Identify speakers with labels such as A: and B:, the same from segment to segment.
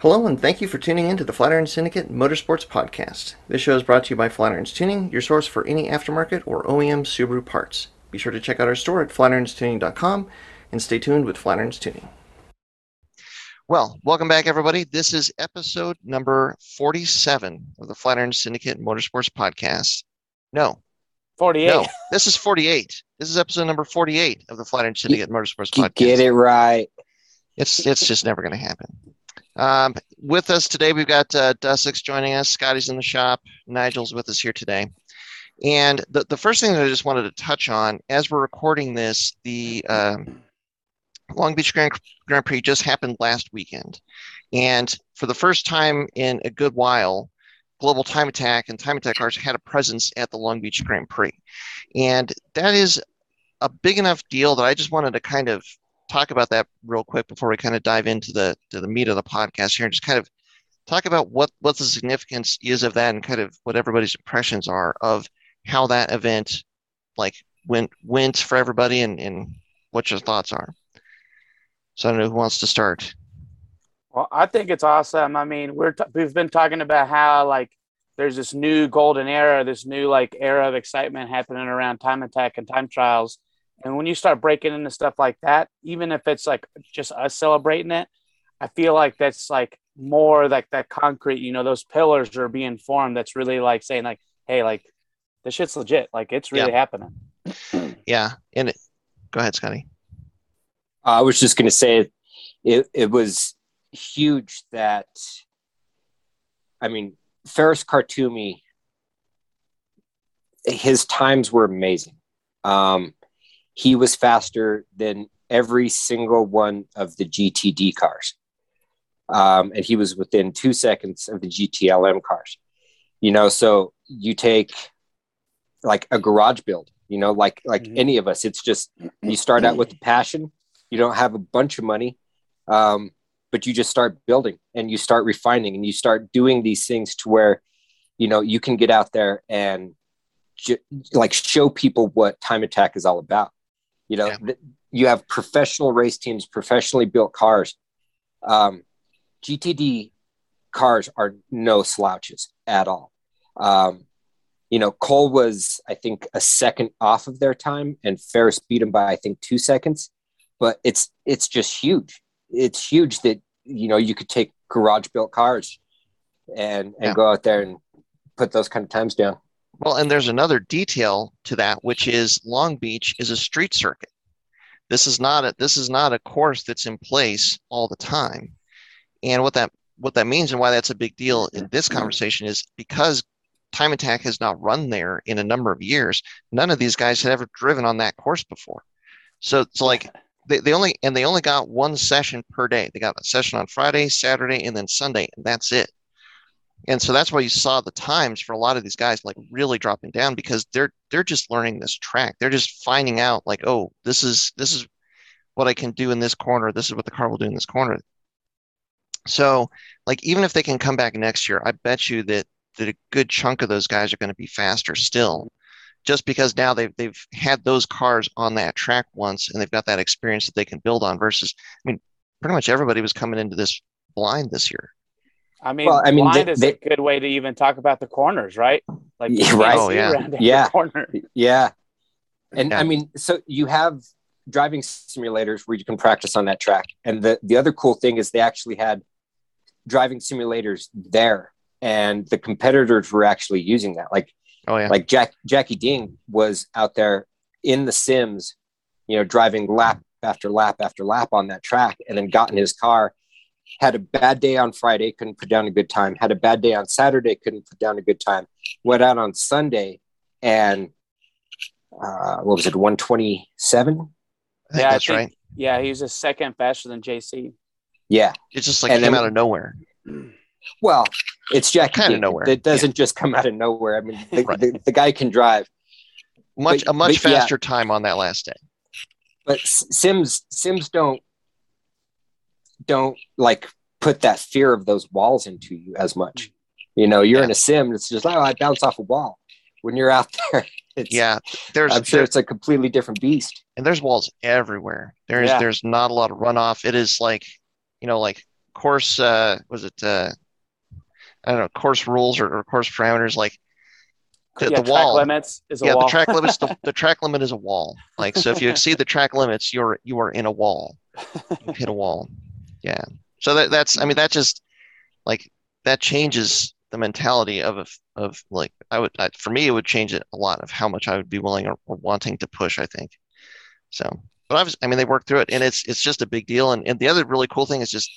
A: Hello, and thank you for tuning in to the Flatiron Syndicate Motorsports Podcast. This show is brought to you by Flatiron's Tuning, your source for any aftermarket or OEM Subaru parts. Be sure to check out our store at flatironstuning.com and stay tuned with Flatiron's Tuning.
B: Well, welcome back, everybody. This is episode number 47 of the Flatiron Syndicate Motorsports Podcast. No,
C: 48.
B: no, this is 48. This is episode number 48 of the Flatiron Syndicate Motorsports
D: You
B: Podcast.
D: get it right.
B: It's it's just never going to happen. Um, with us today, we've got uh, Dussex joining us. Scotty's in the shop. Nigel's with us here today. And the, the first thing that I just wanted to touch on, as we're recording this, the um, Long Beach Grand, Grand Prix just happened last weekend. And for the first time in a good while, Global Time Attack and Time Attack cars had a presence at the Long Beach Grand Prix. And that is a big enough deal that I just wanted to kind of talk about that real quick before we kind of dive into the to the meat of the podcast here and just kind of talk about what what the significance is of that and kind of what everybody's impressions are of how that event like went went for everybody and, and what your thoughts are. So I don't know who wants to start.
C: Well, I think it's awesome. I mean, we're t- we've been talking about how like there's this new golden era, this new like era of excitement happening around time attack and time trials. And when you start breaking into stuff like that, even if it's like just us celebrating it, I feel like that's like more like that concrete, you know, those pillars are being formed. That's really like saying like, hey, like this shit's legit. Like it's really happening.
B: Yeah. And it, go ahead, Scotty.
D: I was just going to say it, it was huge that, I mean, Ferris Khartoumi, his times were amazing. Um, he was faster than every single one of the GTD cars. Um, and he was within two seconds of the GTLM cars. You know, so you take like a garage build, you know, like like
C: Mhm.
D: any of us, it's just you start out with the passion. You don't have a bunch of money, um, but you just start building and you start refining and you start doing these things to where, you know, you can get out there and ju- like show people what time attack is all about. You know,
B: Yeah.
D: th- you have professional race teams, professionally built cars. Um, GTD cars are no slouches at all. Um, you know, Cole was, I think, a second off of their time, and Ferris beat him by, I think, two seconds. But it's it's just huge. It's huge that you know you could take garage built cars and and
B: Yeah.
D: go out there and put those kind of times down.
B: Well, and there's another detail to that, which is Long Beach is a street circuit. This is not a this is not a course that's in place all the time. And what that what that means and why that's a big deal in this conversation is because Time Attack has not run there in a number of years, none of these guys had ever driven on that course before. So so like they, they only and they only got one session per day. They got a session on Friday, Saturday, and then Sunday, and that's it. And so that's why you saw the times for a lot of these guys like really dropping down because they're they're just learning this track. They're just finding out like, oh, this is this is what I can do in this corner. This is what the car will do in this corner. So, like even if they can come back next year, I bet you that that a good chunk of those guys are going to be faster still, just because now they've they've had those cars on that track once and they've got that experience that they can build on. Versus, I mean, pretty much everybody was coming into this blind this year.
C: I mean,
D: Well, I mean,
C: blind
D: they-
C: is
D: they-
C: a good way to even talk about the corners, right? Like,
D: Yeah, right.
B: Oh, yeah.
D: Yeah.
C: corner.
D: Yeah. And
B: Yeah.
D: I mean, so you have driving simulators where you can practice on that track. And the, the other cool thing is they actually had driving simulators there and the competitors were actually using that. Like
B: Oh yeah,
D: like Jack Jackie Ding was out there in the sims, you know, driving lap after lap after lap on that track and then got in his car, had a bad day on Friday, couldn't put down a good time, had a bad day on Saturday, couldn't put down a good time, went out on Sunday and uh, what was it, 127?
C: Yeah, I
B: that's
C: think-
B: right.
C: Yeah, he's a second faster than JC.
D: Yeah.
B: It just like
D: And
B: came
D: then-
B: out of nowhere.
D: Well, it's Jack
B: Kinda nowhere.
D: It doesn't just come out of nowhere. I mean, the,
B: Right.
D: the, the guy can drive.
B: Much
D: But-
B: a much
D: but yeah.
B: faster time on that last day.
D: but sims sims don't don't like put that fear of those walls into you as much you know you're
B: Yeah.
D: in a sim it's just like oh i bounce off a wall when you're out there it's
B: Yeah, there's
D: i'm sure
B: there-
D: it's a completely different beast
B: and there's walls everywhere. There's
C: Yeah.
B: there's not a lot of runoff. It is like, you know, like course uh, was it uh, I don't know course rules or, or course parameters like the,
C: yeah,
B: the
C: track
B: wall.
C: limits is a
B: yeah,
C: wall.
B: the track limits. The, the track limit is a wall. Like so, if you exceed the track limits, you're you are in a wall. You hit a wall. Yeah. So that that's I mean that just like that changes the mentality of of, like I would I, for me it would change it a lot of how much I would be willing or, or wanting to push. I think. So, but I was I mean they worked through it and it's it's just a big deal. And and the other really cool thing is just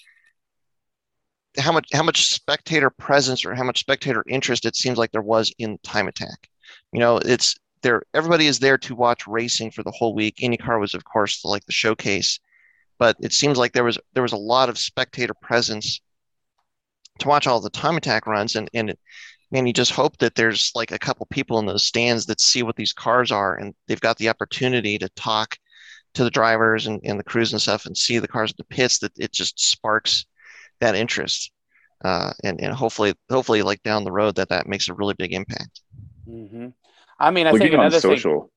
B: how much how much spectator presence or how much spectator interest it seems like there was in time attack you know it's there everybody is there to watch racing for the whole week IndyCar was of course like the showcase but it seems like there was there was a lot of spectator presence to watch all the time attack runs. And and man you just hope that there's like a couple people in those stands that see what these cars are and they've got the opportunity to talk to the drivers and, and the crews and stuff and see the cars at the pits that it just sparks that interest. Uh, and and hopefully hopefully like down the road that that makes a really big impact.
C: Hmm I mean, I
E: Looking
C: think
E: on
C: another thing.
E: social.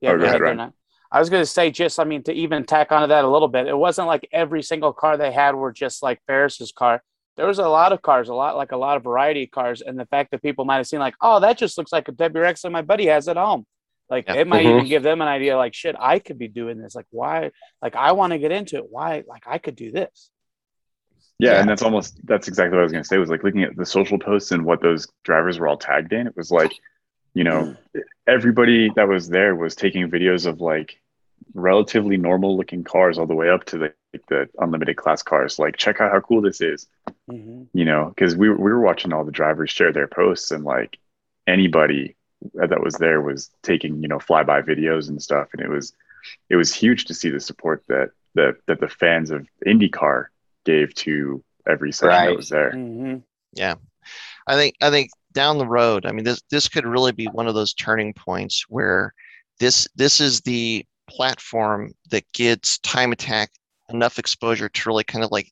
C: Yeah,
E: Oh,
C: go
E: go ahead,
C: ahead,
E: Ryan.
C: Bernard. I was going to say, just I mean, to even tack onto that a little bit, it wasn't like every single car they had were just like Ferris's car. There was a lot of cars, a lot like a lot of variety of cars, and the fact that people might have seen like, oh, that just looks like a WRX that my buddy has at home. Like
B: Yeah.
C: it might
D: Mhm.
C: even give them an idea, like, shit, I could be doing this. Like, why? Like, I want to get into it. Why? Like, I could do this.
E: Yeah,
B: Yeah.
E: and that's almost that's exactly what I was going to say. Was like looking at the social posts and what those drivers were all tagged in. It was like, you know, everybody that was there was taking videos of like relatively normal looking cars all the way up to the like, the unlimited class cars. Like, check out how cool this is.
C: hmm
E: You know, because we were- we were watching all the drivers share their posts and like anybody that was there was taking you know flyby videos and stuff, and it was it was huge to see the support that that that the fans of IndyCar gave to every section that was there.
C: hmm
B: I think I think down the road, I mean this this could really be one of those turning points where this this is the platform that gets time attack enough exposure to really kind of like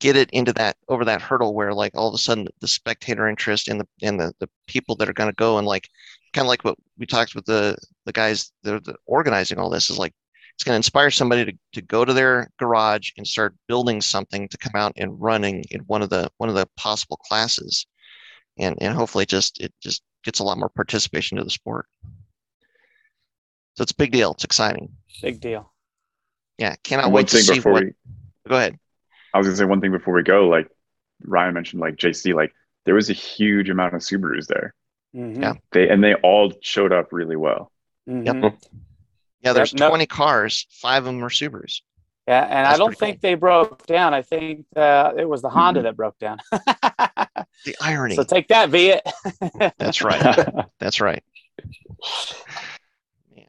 B: get it into that over that hurdle where like all of a sudden the spectator interest and the and the, the people that are going to go and like kind of like what we talked with the the guys that are the, organizing all this is like it's going to inspire somebody to, to go to their garage and start building something to come out and running in one of the one of the possible classes and and hopefully just it just gets a lot more participation to the sport so it's a big deal it's exciting
C: Big deal.
B: yeah cannot
E: And one
B: wait to
E: thing
B: see
E: before
B: what
E: we,
B: go ahead
E: I was gonna say one thing before we go. Like Ryan mentioned, like JC, like there was a huge amount of Subarus there.
C: hmm
B: Yeah.
E: They and they all showed up really well.
C: hmm
B: Yep. yeah there's
C: no-
B: 20 cars five of them are subarus
C: Yeah, and I don't
B: pretty
C: think they broke down. I think uh, it was the Honda that broke down.
B: the irony
C: so take that, Viet.
B: that's right that's right Man.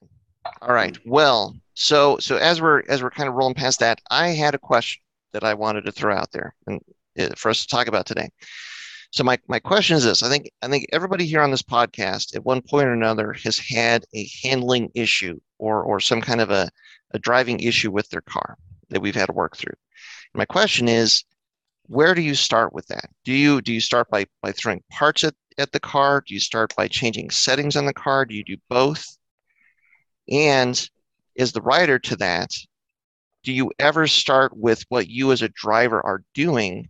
B: All right. Well, so so as we're as we're kind of rolling past that, I had a question that I wanted to throw out there and uh, for us to talk about today. So my my question is this: I think I think everybody here on this podcast at one point or another has had a handling issue or or some kind of a a driving issue with their car that we've had to work through. My question is, where do you start with that? Do you do you start by by throwing parts at, at the car? Do you start by changing settings on the car? Do you do both? And is the rider to that, do you ever start with what you as a driver are doing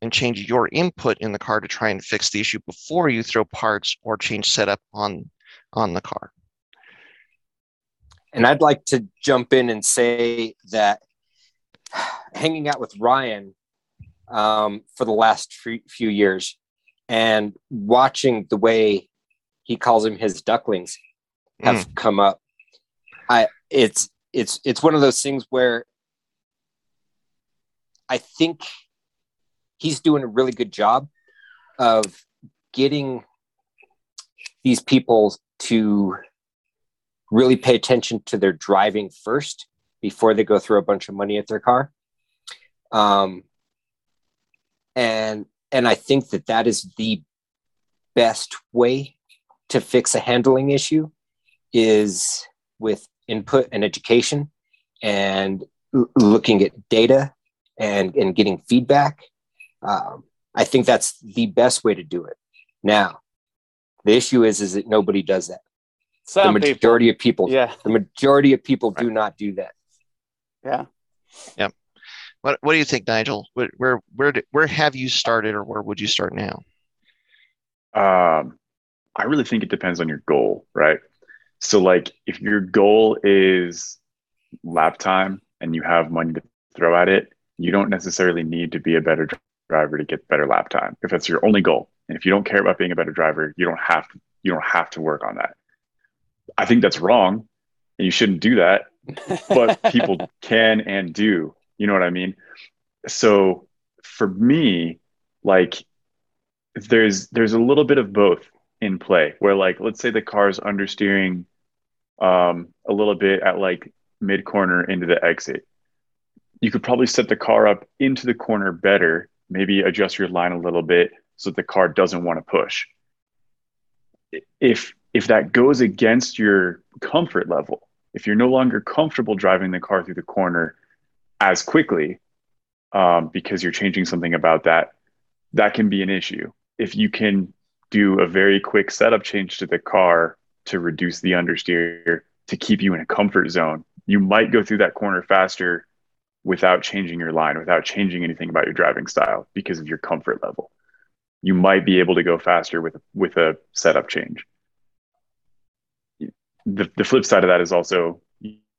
B: and change your input in the car to try and fix the issue before you throw parts or change setup on on the car?
D: And I'd like to jump in and say that hanging out with Ryan um, for the last few years. And watching the way he calls him his ducklings have come up, I it's it's it's one of those things where I think he's doing a really good job of getting these people to really pay attention to their driving first before they go throw a bunch of money at their car. Um, and and i think that that is the best way to fix a handling issue is with input and education and l- looking at data and and getting feedback. Um, i think that's the best way to do it. Now the issue is is that nobody does that. The
C: Some people.
D: majority of people
C: Yeah,
D: the majority of people do not do that.
C: Yeah.
B: What What do you think, Nigel? Where where where, where have you started, or where would you start now?
E: Um, I really think it depends on your goal, right? So, like, if your goal is lap time and you have money to throw at it, you don't necessarily need to be a better driver to get better lap time. If that's your only goal, and if you don't care about being a better driver, you don't have to. You don't have to work on that. I think that's wrong, and you shouldn't do that. But people can and do. You know what I mean? So for me, like there's there's a little bit of both in play where like let's say the car's understeering um, a little bit at like mid corner into the exit you could probably set the car up into the corner better maybe adjust your line a little bit so that the car doesn't want to push if if that goes against your comfort level if you're no longer comfortable driving the car through the corner as quickly um, because you're changing something about that that can be an issue if you can do a very quick setup change to the car to reduce the understeer to keep you in a comfort zone, you might go through that corner faster without changing your line, without changing anything about your driving style because of your comfort level. You might be able to go faster with with a setup change. The the flip side of that is also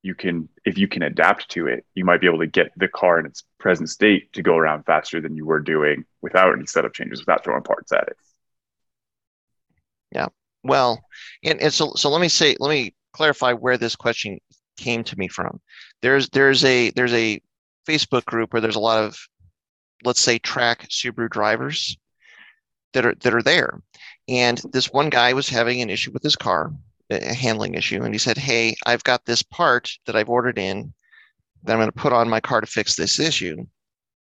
E: you can if you can adapt to it, you might be able to get the car in its present state to go around faster than you were doing without any setup changes, without throwing parts at it.
B: Yeah. Well, and, and so so let me say let me clarify where this question came to me from. There's there's a there's a Facebook group where there's a lot of let's say track Subaru drivers that are that are there. And this one guy was having an issue with his car, a handling issue, and he said, "Hey, I've got this part that I've ordered in that I'm going to put on my car to fix this issue."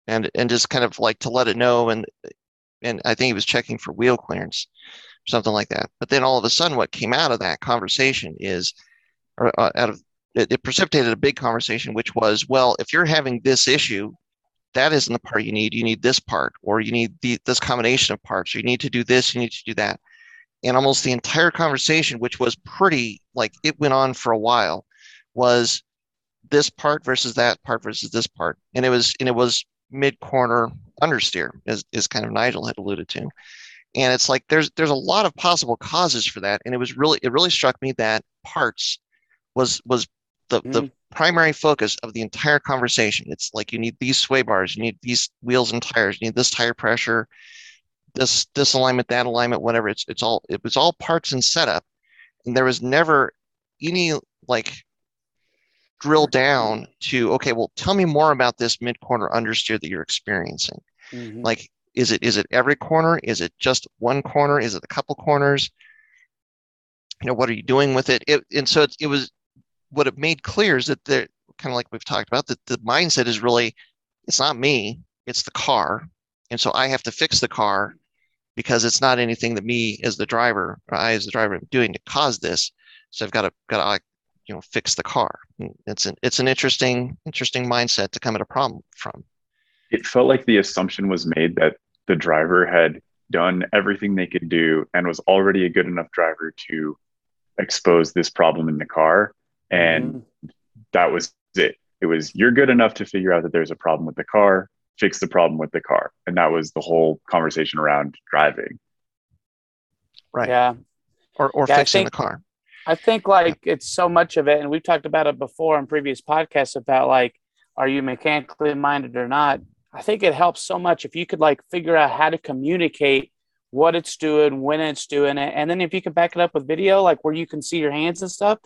B: And and just kind of like to let it know and and I think he was checking for wheel clearance something like that. But then all of a sudden, what came out of that conversation is, or uh, out of it, it precipitated a big conversation, which was, well, if you're having this issue, that isn't the part you need. You need this part, or you need the, this combination of parts. You need to do this. You need to do that. And almost the entire conversation, which was pretty like it went on for a while, was this part versus that part versus this part, and it was and it was mid corner understeer, as is kind of Nigel had alluded to. And it's like there's there's a lot of possible causes for that. And it was really it really struck me that parts was was the mm. the primary focus of the entire conversation. It's like you need these sway bars you need these wheels and tires you need this tire pressure this this alignment that alignment whatever it's it's all it was all parts and setup and there was never any like drill down to okay well tell me more about this mid corner understeer that you're experiencing mm-hmm. like is it is it every corner? Is it just one corner? Is it a couple corners? You know, what are you doing with it? it and so it, it was what it made clear is that the kind of like we've talked about that the mindset is really it's not me, it's the car, and so I have to fix the car because it's not anything that me as the driver or I as the driver am doing to cause this. So I've got to got to you know fix the car. It's an it's an interesting interesting mindset to come at a problem from.
E: It felt like the assumption was made that the driver had done everything they could do and was already a good enough driver to expose this problem in the car. And mm. that was it. It was you're good enough to figure out that there's a problem with the car, fix the problem with the car. And that was the whole conversation around driving.
B: Right.
C: Yeah.
B: Or or yeah, fixing think, the car.
C: I think like yeah. it's so much of it, and we've talked about it before in previous podcasts about like, are you mechanically minded or not? I think it helps so much if you could like figure out how to communicate what it's doing, when it's doing it, and then if you can back it up with video, like where you can see your hands and stuff.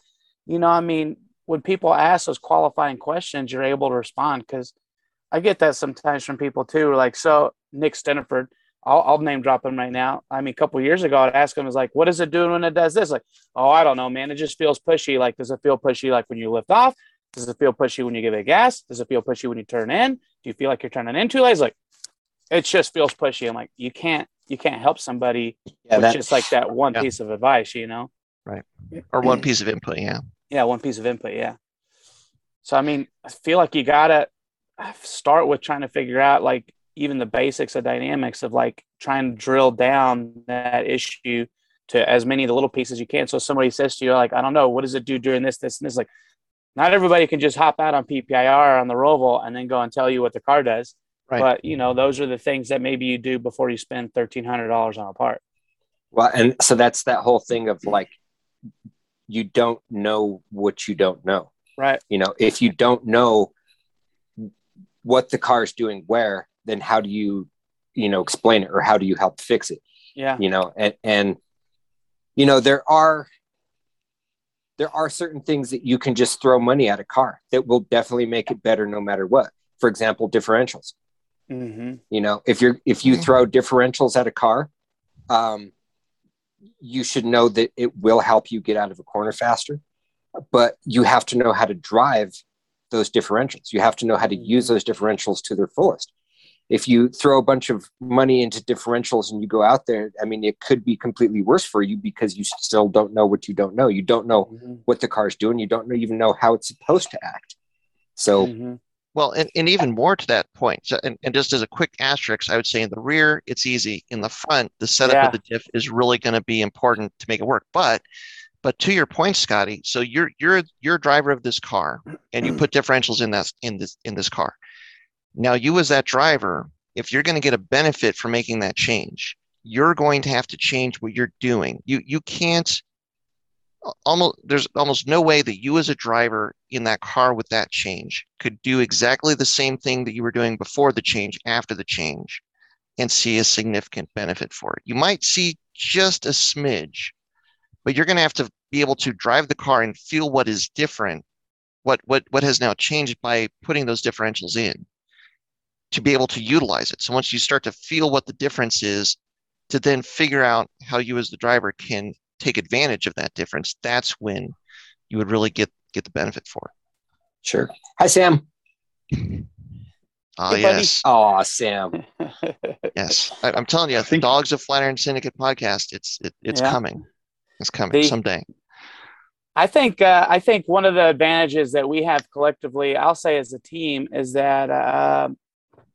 C: You know, I mean, when people ask those qualifying questions, you're able to respond because I get that sometimes from people too. Like, so Nick Steniford, I'll, I'll, name drop him right now. I mean, a couple years ago, I'd ask him, "Is like, what is it doing when it does this?" Like, oh, I don't know, man. It just feels pushy. Like, does it feel pushy like when you lift off? Does it feel pushy when you give it gas? Does it feel pushy when you turn in? Do you feel like you're turning in too late? like, it just feels pushy. I'm like, you can't, you can't help somebody yeah, with just like that one yeah. piece of advice, you know?
B: Right. Or one piece of input. Yeah.
C: Yeah. One piece of input. Yeah. So, I mean, I feel like you got to start with trying to figure out like even the basics of dynamics of like trying to drill down that issue to as many of the little pieces you can. So somebody says to you, like, I don't know, what does it do during this, this, and this? Like, not everybody can just hop out on PPIR on the Roval and then go and tell you what the car does.
B: Right.
C: But you know, those are the things that maybe you do before you spend thirteen hundred dollars on a part.
D: Well, and so that's that whole thing of like, you don't know what you don't know.
C: Right.
D: You know, if you don't know what the car is doing where, then how do you, you know, explain it or how do you help fix it?
C: Yeah.
D: You know, and and you know there are there are certain things that you can just throw money at a car that will definitely make it better no matter what. For example, differentials.
C: Mm-hmm.
D: You know, if you're if you throw differentials at a car, um, you should know that it will help you get out of a corner faster. But you have to know how to drive those differentials. You have to know how to use those differentials to their fullest. If you throw a bunch of money into differentials and you go out there, I mean, it could be completely worse for you because you still don't know what you don't know. You don't know
C: Mm-hmm.
D: what the car's doing. You don't even know how it's supposed to act. So,
C: Mhm.
B: Well, and, and even more to that point, so, and, and just as a quick asterisk, I would say in the rear, it's easy. In the front, the setup
C: Yeah.
B: of the diff is really going to be important to make it work. But but to your point, Scotty, so you're you're you're a driver of this car and you put differentials in that in this in this car. Now you as that driver, if you're going to get a benefit for making that change, you're going to have to change what you're doing. You you can't almost there's almost no way that you as a driver in that car with that change could do exactly the same thing that you were doing before the change after the change and see a significant benefit for it. You might see just a smidge, but you're going to have to be able to drive the car and feel what is different, what what what has now changed by putting those differentials in to be able to utilize it. So once you start to feel what the difference is, to then figure out how you as the driver can take advantage of that difference, that's when you would really get get the benefit for it
D: sure. Hi, Sam.
B: it. Ah,
C: Hey, buddy.
B: yes,
D: Oh, Sam.
B: yes. I, I'm telling you,
E: I think-
B: Dogs of Flatiron Syndicate podcast. It's it, it's
C: Yeah.
B: coming. It's coming
C: The-
B: someday.
C: I think uh, I think one of the advantages that we have collectively, I'll say as a team, is that uh,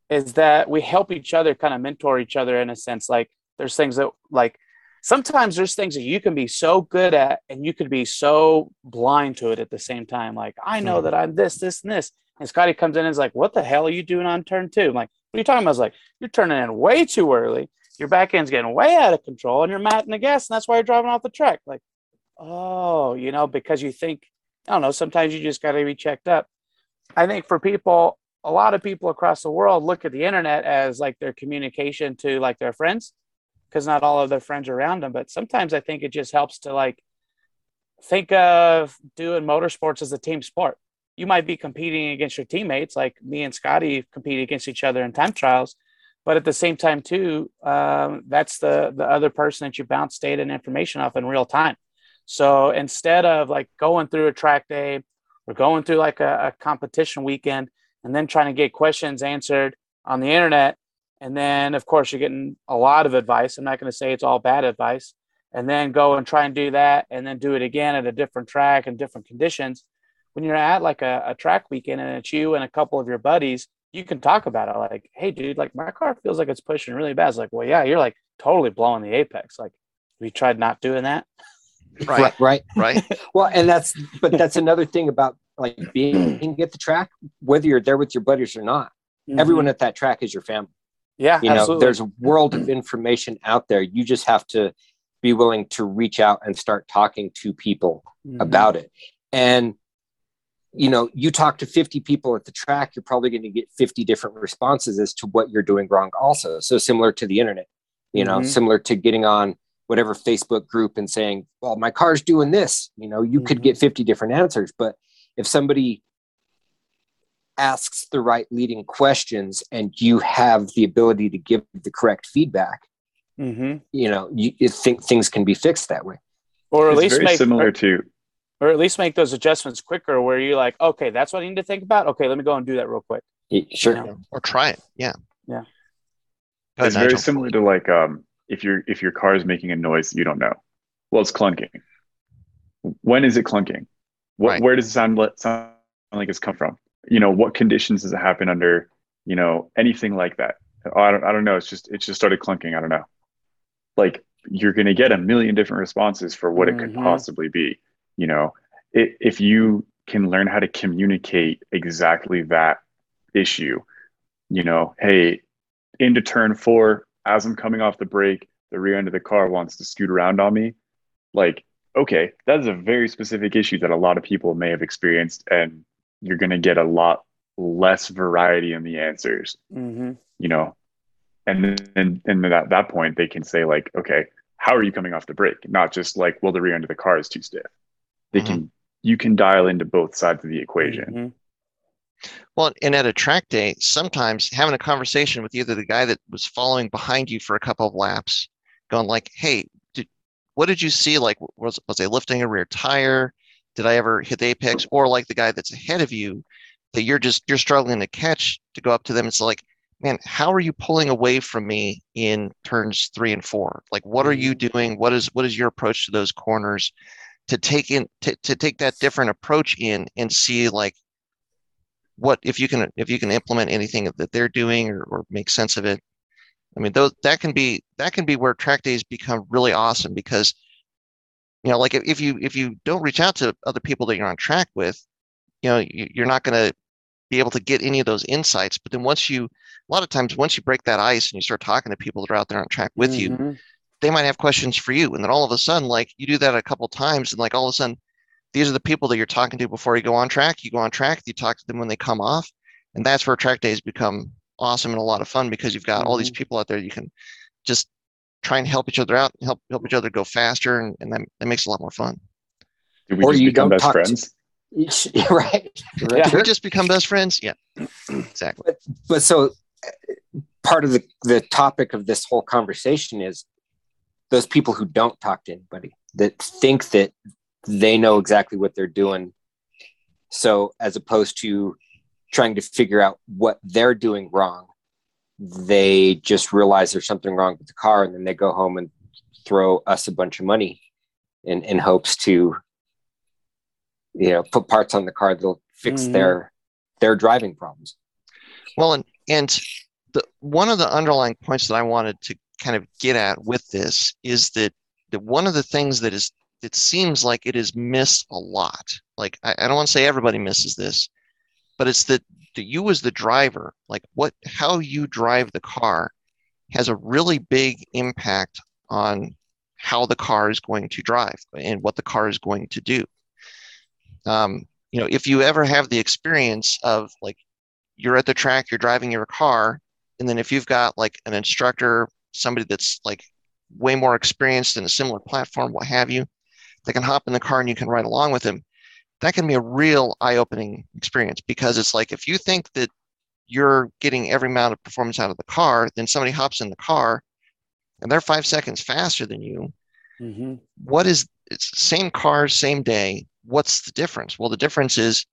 C: is that we help each other, kind of mentor each other in a sense. Like there's things that like sometimes there's things that you can be so good at, and you could be so blind to it at the same time. Like I know
B: Mhm.
C: that I'm this, this, and this, and Scotty comes in and is like, "What the hell are you doing on turn two? I'm like, "What are you talking about?" I was like, "You're turning in way too early. Your back end's getting way out of control, and you're matting the gas, and that's why you're driving off the track." Like oh, you know, because you think, I don't know, sometimes you just got to be checked up. I think for people, a lot of people across the world look at the internet as like their communication to like their friends, because not all of their friends are around them. But sometimes I think it just helps to like think of doing motorsports as a team sport. You might be competing against your teammates, like me and Scotty compete against each other in time trials. But at the same time, too, um, that's the the other person that you bounce data and information off in real time. So instead of like going through a track day or going through like a, a competition weekend and then trying to get questions answered on the internet, and then of course you're getting a lot of advice. I'm not going to say it's all bad advice, and then go and try and do that, and then do it again at a different track and different conditions. When you're at like a, a track weekend and it's you and a couple of your buddies, you can talk about it. Like, hey, dude, like my car feels like it's pushing really bad. It's like, well, yeah, you're like totally blowing the apex. Like, we tried not doing that?
B: Right,
D: Right.
B: right.
D: Well, and that's but that's another thing about like being at the track, whether you're there with your buddies or not. Everyone at that track is your family.
C: yeah,
D: You know,
C: absolutely.
D: there's a world of information out there. You just have to be willing to reach out and start talking to people
C: Mhm.
D: about it. And you know, you talk to 50 people at the track, you're probably going to get 50 different responses as to what you're doing wrong also. So similar to the internet, you know,
C: Mhm.
D: similar to getting on whatever Facebook group and saying, "Well, my car's doing this." You know, you could
C: Mhm.
D: get 50 different answers, but if somebody asks the right leading questions and you have the ability to give the correct feedback,
C: Mhm.
D: you know, you, you think things can be fixed that way.
C: or at
E: it's
C: least
E: very
C: make
E: similar to
C: or at least make those adjustments quicker. Where you're like, okay, that's what I need to think about. Okay, let me go and do that real quick.
D: Y- Sure.
C: Yeah.
B: Or try it. Yeah.
C: Yeah.
E: It's very
B: Nigel.
E: similar to like um if your if your car is making a noise you don't know. Well, it's clunking. When is it clunking? What
B: Right.
E: where does it sound, le- sound like it's come from? You know, what conditions does it happen under? You know, anything like that. Oh, I don't I don't know. It's just it just started clunking. I don't know. Like you're gonna get a million different responses for what it could
C: Mhm.
E: possibly be. You know, i if you can learn how to communicate exactly that issue. You know, hey, into turn four, as I'm coming off the brake, the rear end of the car wants to scoot around on me. Like, okay, that is a very specific issue that a lot of people may have experienced, and you're going to get a lot less variety in the answers.
C: Mm-hmm.
E: You know, and then and then at that point they can say like, okay, how are you coming off the brake? Not just like, well, the rear end of the car is too stiff. They
B: Mhm.
E: can you can dial into both sides of the equation.
C: Mhm.
B: Well, and at a track day, sometimes having a conversation with either the guy that was following behind you for a couple of laps, going like, "Hey, did, what did you see? Like, was was I lifting a rear tire? Did I ever hit the apex?" Or like the guy that's ahead of you, that you're just you're struggling to catch to go up to them. It's like, man, how are you pulling away from me in turns three and four? Like, what are you doing? What is what is your approach to those corners? To take in to, to take that different approach in and see like what if you can if you can implement anything that they're doing or, or make sense of it i mean those that can be that can be where track days become really awesome because you know like if, if you if you don't reach out to other people that you're on track with you know you, you're not going to be able to get any of those insights but then once you a lot of times once you break that ice and you start talking to people that are out there on track with you
C: Mhm.
B: They might have questions for you. And then all of a sudden like you do that a couple times and like all of a sudden these are the people that you're talking to before you go on track. You go on track you talk to them when they come off. And that's where track days become awesome and a lot of fun because you've got all these people out there you can just try and help each other out help help each other go faster. And, and that, that makes it a lot more fun.
E: Did we
D: Or
E: just
D: you
E: become
D: don't
E: best
D: talk to-
E: friends?
D: right.
C: Yeah.
B: Did we just become best friends? Yeah. Exactly.
D: But so uh, part of the, the topic of this whole conversation is those people who don't talk to anybody that think that they know exactly what they're doing. So as opposed to trying to figure out what they're doing wrong, they just realize there's something wrong with the car and then they go home and throw us a bunch of money in, in hopes to you know put parts on the car that'll fix
C: Mhm.
D: their their driving problems.
B: Well, and and the one of the underlying points that I wanted to kind of get at with this is that that one of the things that is it seems like it is missed a lot. Like I, I don't want to say everybody misses this, but it's that that you as the driver, like what how you drive the car has a really big impact on how the car is going to drive and what the car is going to do. Um, you know, if you ever have the experience of like you're at the track, you're driving your car, and then if you've got like an instructor, somebody that's like way more experienced in a similar platform, what have you, that can hop in the car and you can ride along with them, that can be a real eye-opening experience because it's like if you think that you're getting every amount of performance out of the car, then somebody hops in the car and they're five seconds faster than you.
C: Mhm.
B: What is it's same car, same day? What's the difference? Well, the difference is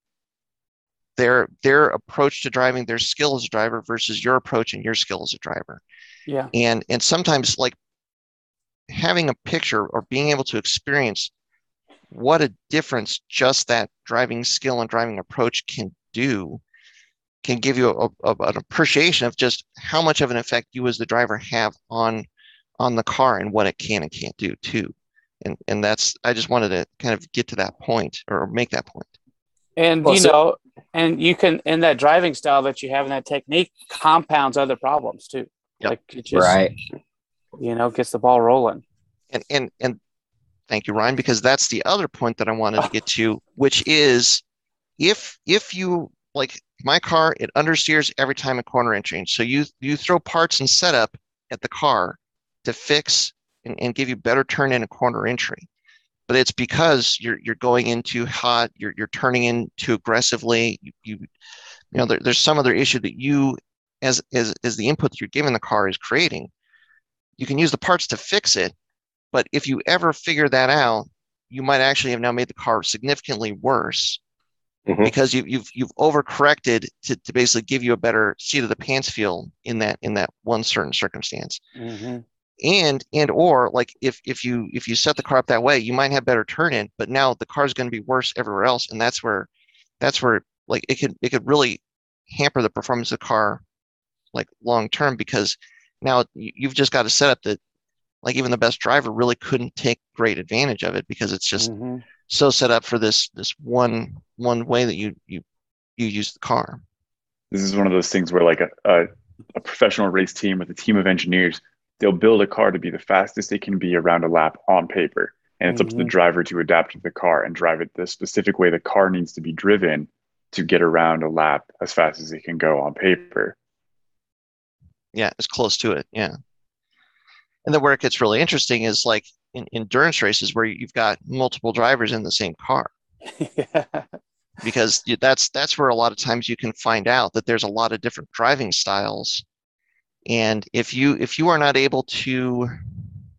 B: their their approach to driving, their skill as a driver versus your approach and your skill as a driver.
C: Yeah.
B: And and sometimes like having a picture or being able to experience what a difference just that driving skill and driving approach can do can give you a, a, an appreciation of just how much of an effect you as the driver have on on the car and what it can and can't do too and and that's i just wanted to kind of get to that point or make that point.
C: point And
D: Well,
C: you
D: so-
C: know, and you can in that driving style that you have in that technique compounds other problems too.
B: Yep.
C: Like it just
D: right.
C: you know gets the ball rolling.
B: and and and thank you ryan because that's the other point that i wanted to get to which is if if you like my car it understeers every time a corner entry so you you throw parts and setup at the car to fix and, and give you better turn in a corner entry but it's because you're you're going in too hot you're you're turning in too aggressively you you, you know there, there's some other issue that you as as as the input that you're giving the car is creating you can use the parts to fix it but if you ever figure that out, you might actually have now made the car significantly worse
D: Mhm.
B: because you, you've you've overcorrected to, to basically give you a better seat of the pants feel in that in that one certain circumstance.
C: hmm
B: And and or like if if you if you set the car up that way, you might have better turn in, but now the car is going to be worse everywhere else, and that's where that's where like it could it could really hamper the performance of the car like long term because now you- you've just got a setup that like even the best driver really couldn't take great advantage of it because it's just
C: hmm
B: so set up for this this one one way that you you you use the car.
E: This is one of those things where like a, a, a professional race team with a team of engineers, they'll build a car to be the fastest it can be around a lap on paper. And it's mm-hmm. up to the mm-hmm. driver to adapt to the car and drive it the specific way the car needs to be driven to get around a lap as fast as it can go on paper.
B: Yeah, it's close to it. Yeah. And then where it gets really interesting is like in endurance races where you've got multiple drivers in the same car. yeah. Because that's that's where a lot of times you can find out that there's a lot of different driving styles. And if you if you are not able to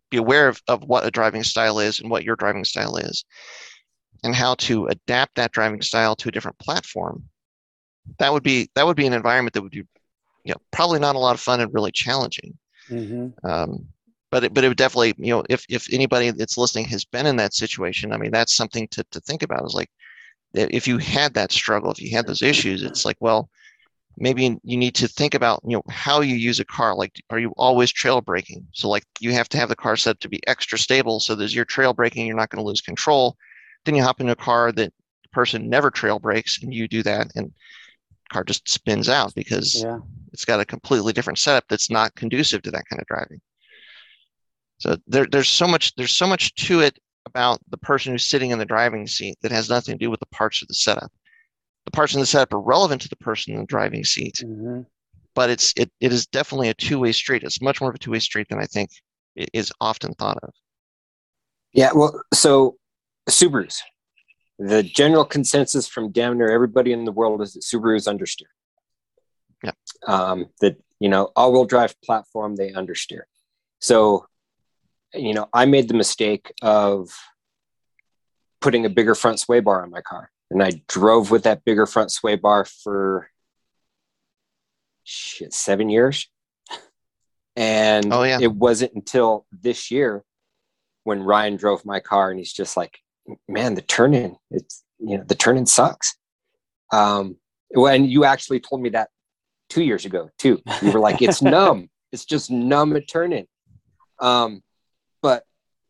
B: be aware of, of what a driving style is and what your driving style is, and how to adapt that driving style to a different platform, that would be that would be an environment that would be you know probably not a lot of fun and really challenging. Mm-hmm. Um, but it, but it would definitely you know if if anybody that's listening has been in that situation i mean that's something to, to think about is like if you had that struggle if you had those issues it's like well maybe you need to think about you know how you use a car like are you always trail braking so like you have to have the car set to be extra stable so there's you're trail braking you're not going to lose control then you hop in a car that the person never trail brakes and you do that and car just spins out because yeah. It's got a completely different setup that's not conducive to that kind of driving so there, there's so much there's so much to it about the person who's sitting in the driving seat that has nothing to do with the parts of the setup. The parts in the setup are relevant to the person in the driving seat, mm-hmm. but it's it, it is definitely a two-way street. It's much more of a two-way street than I think is often thought of.
D: Yeah, well, so Subarus, the general consensus from damn near everybody in the world is that Subarus understeer.
B: Yeah.
D: Um, that you know, all-wheel drive platform they understeer. So you know, I made the mistake of putting a bigger front sway bar on my car. And I drove with that bigger front sway bar for shit, seven years. And oh, yeah. it wasn't until this year when Ryan drove my car and he's just like, man, the turning, it's, you know, the turning sucks. Um, when you actually told me that two years ago too, you were like, it's numb. It's just numb at turning. Um, but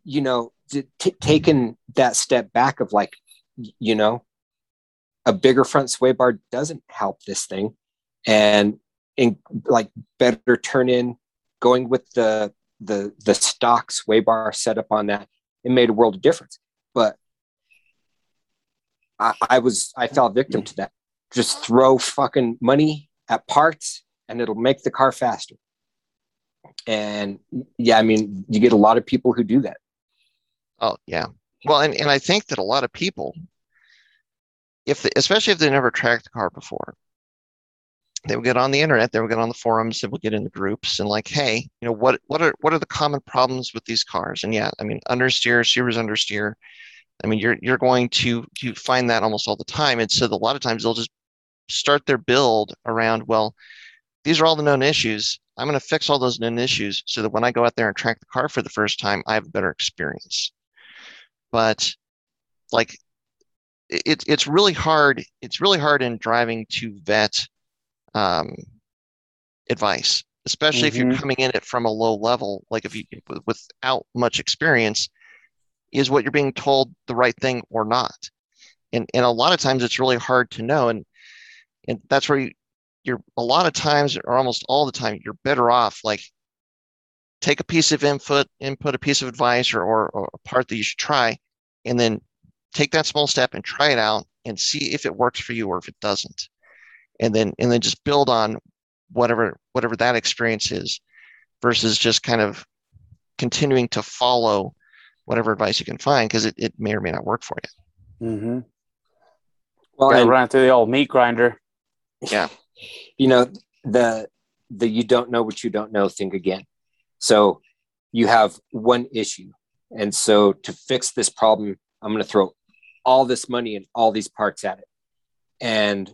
D: you know t- taking that step back of like you know a bigger front sway bar doesn't help this thing. And in like better turn in going with the the the stock sway bar setup on that it made a world of difference. But I, I was i fell victim to that. Just throw fucking money at parts and it'll make the car faster. And yeah i mean you get a lot of people who do that.
B: Oh yeah. Well and, and i think that a lot of people if they, especially if they never tracked the car before they would get on the internet they would get on the forums they would get in the groups and like hey you know what what are what are the common problems with these cars? And yeah i mean understeer Subarus understeer. I mean you're you're going to to find that almost all the time. And so a lot of times they'll just start their build around well these are all the known issues I'm going to fix all those known issues so that when I go out there and track the car for the first time, I have a better experience. But like it, it's really hard. It's really hard in driving to vet um, advice, especially mm-hmm. if you're mm-hmm. coming in it from a low level. Like if you without much experience, is what you're being told the right thing or not? And and a lot of times it's really hard to know. And and that's where you, you're a lot of times or almost all the time you're better off like take a piece of input input a piece of advice or, or, or, a part that you should try and then take that small step and try it out and see if it works for you or if it doesn't. And then and then just build on whatever whatever that experience is versus just kind of continuing to follow whatever advice you can find because it, it may or may not work for you.
C: Mm-hmm. well Gotta run through the old meat grinder
B: yeah.
D: You know the the you don't know what you don't know think again. So you have one issue. And so to fix this problem i'm going to throw all this money and all these parts at it. And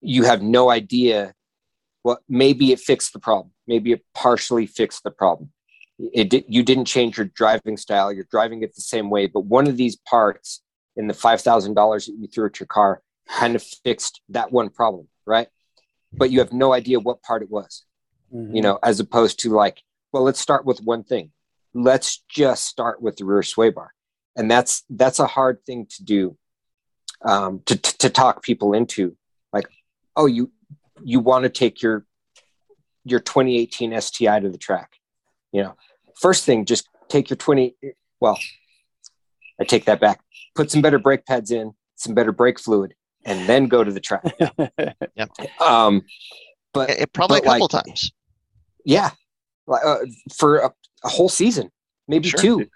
D: you have no idea what maybe it fixed the problem. Maybe it partially fixed the problem. It did, you didn't change your driving style. You're driving it the same way. But one of these parts in the $5000 that you threw at your car kind of fixed that one problem right? But you have no idea what part it was, mm-hmm. you know, as opposed to like, well, let's start with one thing. Let's just start with the rear sway bar. and that's that's a hard thing to do um, to, to to talk people into like oh you you want to take your your 2018 STI to the track you know first thing just take your 20 well I take that back put some better brake pads in some better brake fluid and then go to the track
B: Yep.
D: um but
B: It, it probably
D: but
B: a couple
D: like-
B: times.
D: yeah like, uh, for a, a whole season maybe
B: Sure.
D: two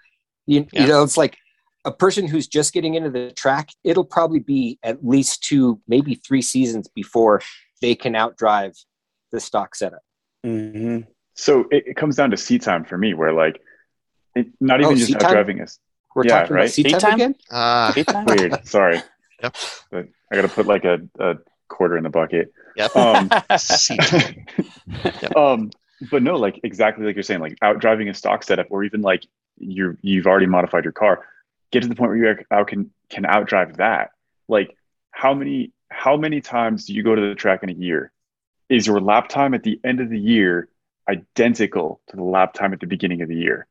D: you,
B: Yeah.
D: you know it's like a person who's just getting into the track it'll probably be at least two maybe three seasons before they can outdrive the stock setup
C: Mhm.
E: So it, it comes down to seat time for me, where like, it, not even
D: Oh,
E: just
D: seat time?
E: outdriving us.
D: we're
E: Yeah,
D: talking
E: right.
D: about seat
C: Seat
D: time,
C: time?
D: again
B: Uh,
C: Seat time?
E: Weird. Sorry.
B: Yep.
E: But I got to put like a, a quarter in the bucket.
B: yep.
E: Um,
B: Seat.
E: um, but no, like exactly like you're saying, like out driving a stock setup, or even like you're you've already modified your car, get to the point where you out can can outdrive that. Like how many how many times do you go to the track in a year? Is your lap time at the end of the year identical to the lap time at the beginning of the year?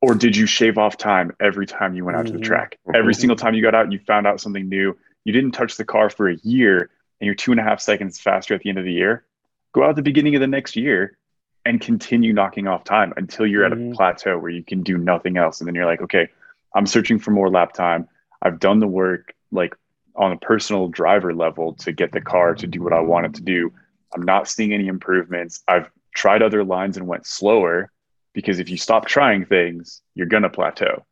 E: Or did you shave off time every time you went out to the
C: Mhm.
E: track? Every single time you got out, you found out something new. You didn't touch the car for a year and you're two and a half seconds faster at the end of the year. Go out at the beginning of the next year and continue knocking off time until you're at a
C: Mhm.
E: plateau where you can do nothing else. And then you're like, okay, I'm searching for more lap time. I've done the work like on a personal driver level to get the car to do what I want it to do. I'm not seeing any improvements. I've tried other lines and went slower because if you stop trying things, you're going to plateau.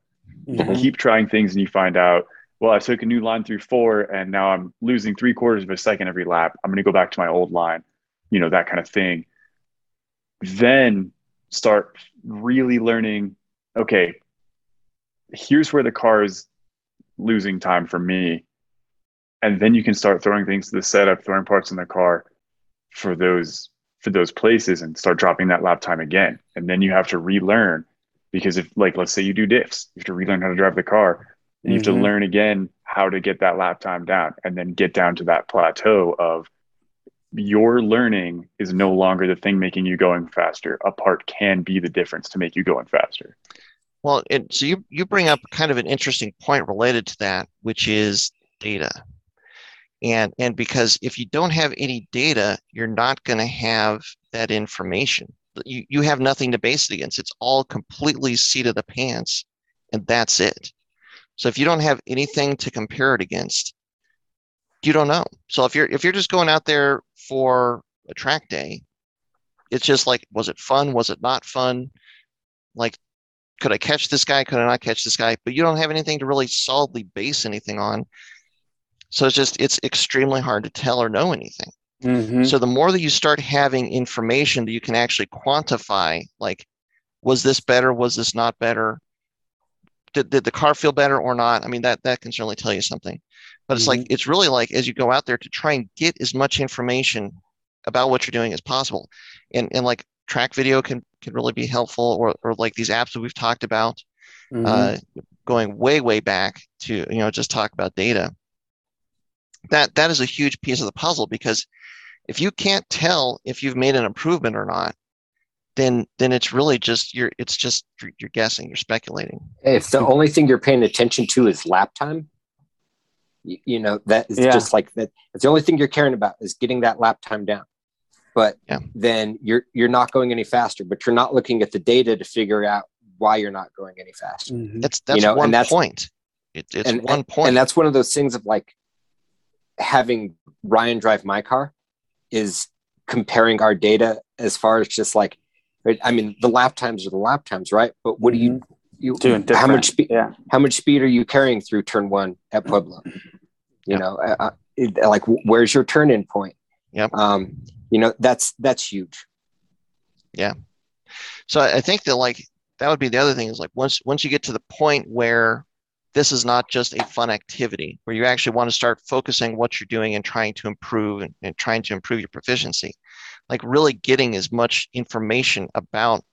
E: You
C: Mhm.
E: keep trying things and you find out, well, I took a new line through four and now I'm losing three quarters of a second every lap. I'm going to go back to my old line, you know, that kind of thing. Then start really learning, okay, here's where the car is losing time for me. And then you can start throwing things to the setup, throwing parts in the car for those for those places and start dropping that lap time again. And then you have to relearn because if like let's say you do diffs, you have to relearn how to drive the car. And you have to
C: Mhm.
E: learn again how to get that lap time down and then get down to that plateau of your learning is no longer the thing making you going faster. A part can be the difference to make you going faster.
B: Well, it, so you you bring up kind of an interesting point related to that, which is data. And and because if you don't have any data, you're not going to have that information. You you have nothing to base it against. It's all completely seat of the pants, and that's it. So if you don't have anything to compare it against, you don't know. So if you're if you're just going out there for a track day, it's just like, was it fun? Was it not fun? Like could I catch this guy? Could I not catch this guy? But you don't have anything to really solidly base anything on. So it's just it's extremely hard to tell or know anything.
C: Mhm.
B: So the more that you start having information that you can actually quantify, like was this better? Was this not better? Did, did the car feel better or not? I mean that that can certainly tell you something. But it's like it's really like as you go out there to try and get as much information about what you're doing as possible. And and like track video can can really be helpful or or like these apps that we've talked about
C: Mhm.
B: uh, going way way back to you know just talk about data that that is a huge piece of the puzzle because if you can't tell if you've made an improvement or not then then it's really just you're it's just you're, you're guessing you're speculating
D: if the only thing you're paying attention to is lap time you, you know that is
C: Yeah.
D: just like that it's the only thing you're caring about is getting that lap time down but
B: Yeah.
D: then you're you're not going any faster but you're not looking at the data to figure out why you're not going any faster
C: Mhm.
B: that's that's
D: know, and
B: one
D: that's-
B: point it, it's
D: and,
B: one point
D: and that's one of those things of like having ryan drive my car is comparing our data as far as just like i mean the lap times are the lap times right but what do you you
C: Mm-hmm. Doing
D: how much speed
C: Yeah.
D: how much speed are you carrying through turn one at Pueblo? You
B: Yep.
D: know, uh, uh, it, like where's your turn in point?
B: Yep.
D: Um, you know, that's that's huge. Yeah.
B: So I I think that like that would be the other thing is like once once you get to the point where this is not just a fun activity, where you actually want to start focusing what you're doing and trying to improve and, and trying to improve your proficiency, like really getting as much information about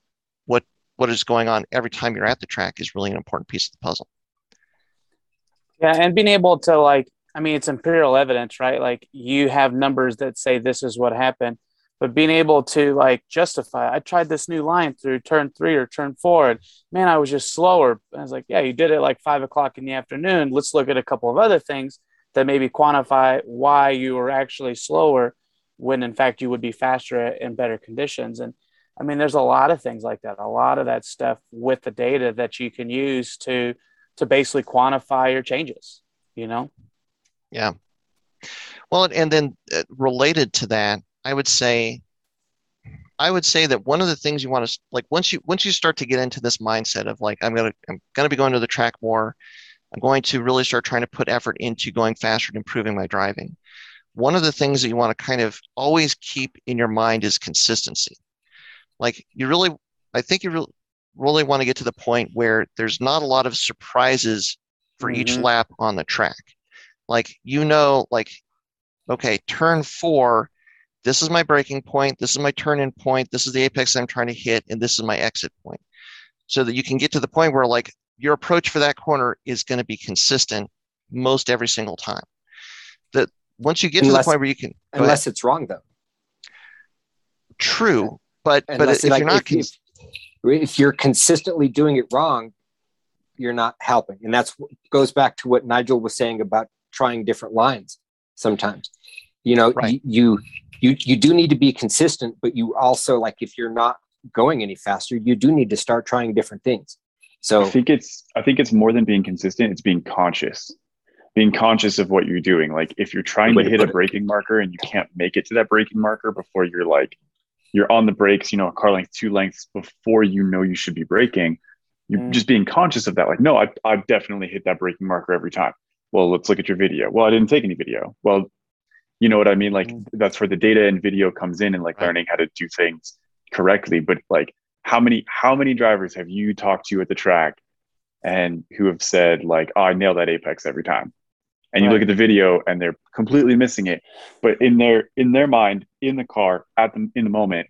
B: what what is going on every time you're at the track is really an important piece of the puzzle.
C: Yeah, and being able to like, I mean, it's imperial evidence, right? Like you have numbers that say this is what happened, but being able to like justify i tried this new line through turn three or turn four and man i was just slower. I was like yeah you did it like five o'clock in the afternoon. Let's look at a couple of other things that maybe quantify why you were actually slower when in fact you would be faster in better conditions. And i mean there's a lot of things like that a lot of that stuff with the data that you can use to to basically quantify your changes you know?
B: Yeah. Well and then uh, related to that i would say i would say that one of the things you want to like once you once you start to get into this mindset of like i'm gonna i'm gonna be going to the track more i'm going to really start trying to put effort into going faster and improving my driving one of the things that you want to kind of always keep in your mind is consistency. Like you really, I think you really, really want to get to the point where there's not a lot of surprises for mm-hmm. each lap on the track. Like, you know, like, okay, turn four, this is my braking point, this is my turn in point, this is the apex I'm trying to hit, and this is my exit point. So that you can get to the point where, like, your approach for that corner is going to be consistent most every single time. That once you get unless, to the point where you can
D: unless it's wrong though
B: true but unless but if like, you're not if, cons-
D: if, you're consistently doing it wrong you're not helping and that's goes back to what nigel was saying about trying different lines sometimes you know right. you you you do need to be consistent but you also like if you're not going any faster you do need to start trying different things so
E: i think it's i think it's more than being consistent it's being conscious being conscious of what you're doing. Like if you're trying to hit a braking marker and you can't make it to that braking marker before you're like you're on the brakes, you know, a car length, two lengths before you know you should be braking, you're mm. just being conscious of that. Like, no, I I definitely hit that braking marker every time. Well, let's look at your video. Well, I didn't take any video. Well, you know what I mean? Like mm. that's where the data and video comes in and like right. learning how to do things correctly. But like how many how many drivers have you talked to at the track and who have said like, oh, I nail that apex every time? and you right. look at the video and they're completely missing it but in their in their mind in the car at the in the moment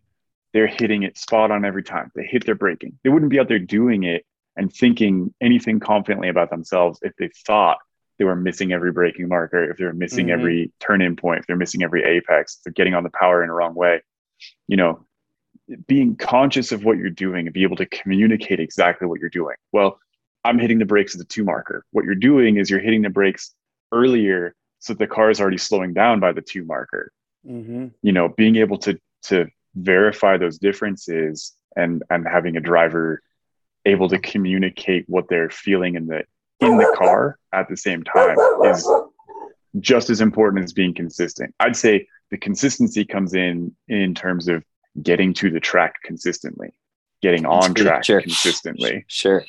E: they're hitting it spot on every time they hit their braking they wouldn't be out there doing it and thinking anything confidently about themselves if they thought they were missing every braking marker if they were missing mm-hmm. every turn in point if they're missing every apex if they're getting on the power in a wrong way you know being conscious of what you're doing and be able to communicate exactly what you're doing well i'm hitting the brakes at the two marker what you're doing is you're hitting the brakes earlier so that the car is already slowing down by the two marker mm-hmm. you know being able to to verify those differences and and having a driver able to communicate what they're feeling in the in the car at the same time is just as important as being consistent i'd say the consistency comes in in terms of getting to the track consistently getting on track sure. consistently
D: sure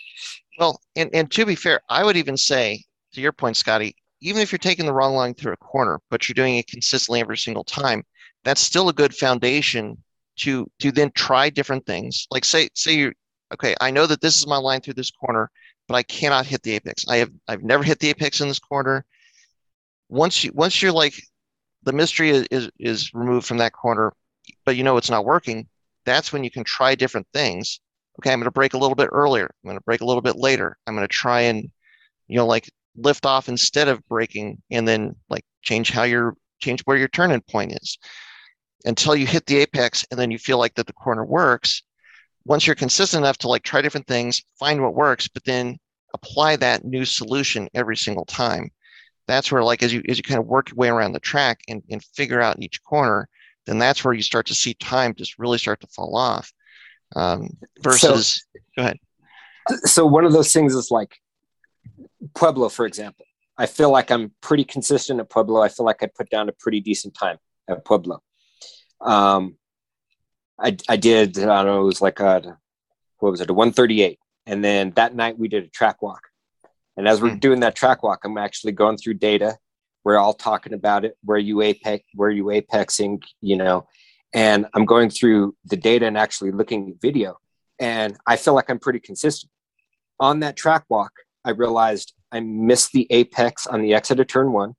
B: well and, and to be fair i would even say to your point scotty even if you're taking the wrong line through a corner, but you're doing it consistently every single time, that's still a good foundation to to then try different things. Like say say you okay, I know that this is my line through this corner, but I cannot hit the apex. I have I've never hit the apex in this corner. Once you once you're like the mystery is, is, is removed from that corner, but you know it's not working, that's when you can try different things. Okay, I'm going to brake a little bit earlier. I'm going to brake a little bit later. I'm going to try and you know like lift off instead of braking and then like change how you're change where your turning point is until you hit the apex and then you feel like that the corner works once you're consistent enough to like try different things find what works but then apply that new solution every single time that's where like as you as you kind of work your way around the track and, and figure out each corner then that's where you start to see time just really start to fall off um, versus so, go ahead
D: so one of those things is like Pueblo, for example, I feel like I'm pretty consistent at Pueblo. I feel like I put down a pretty decent time at Pueblo. Um, I, I did, I don't know, it was like a, what was it, a 138. And then that night we did a track walk. And as we're mm. doing that track walk, I'm actually going through data. We're all talking about it. Where you apex, where you apexing, you know, and I'm going through the data and actually looking at video. And I feel like I'm pretty consistent. On that track walk, I realized I missed the apex on the exit of turn one.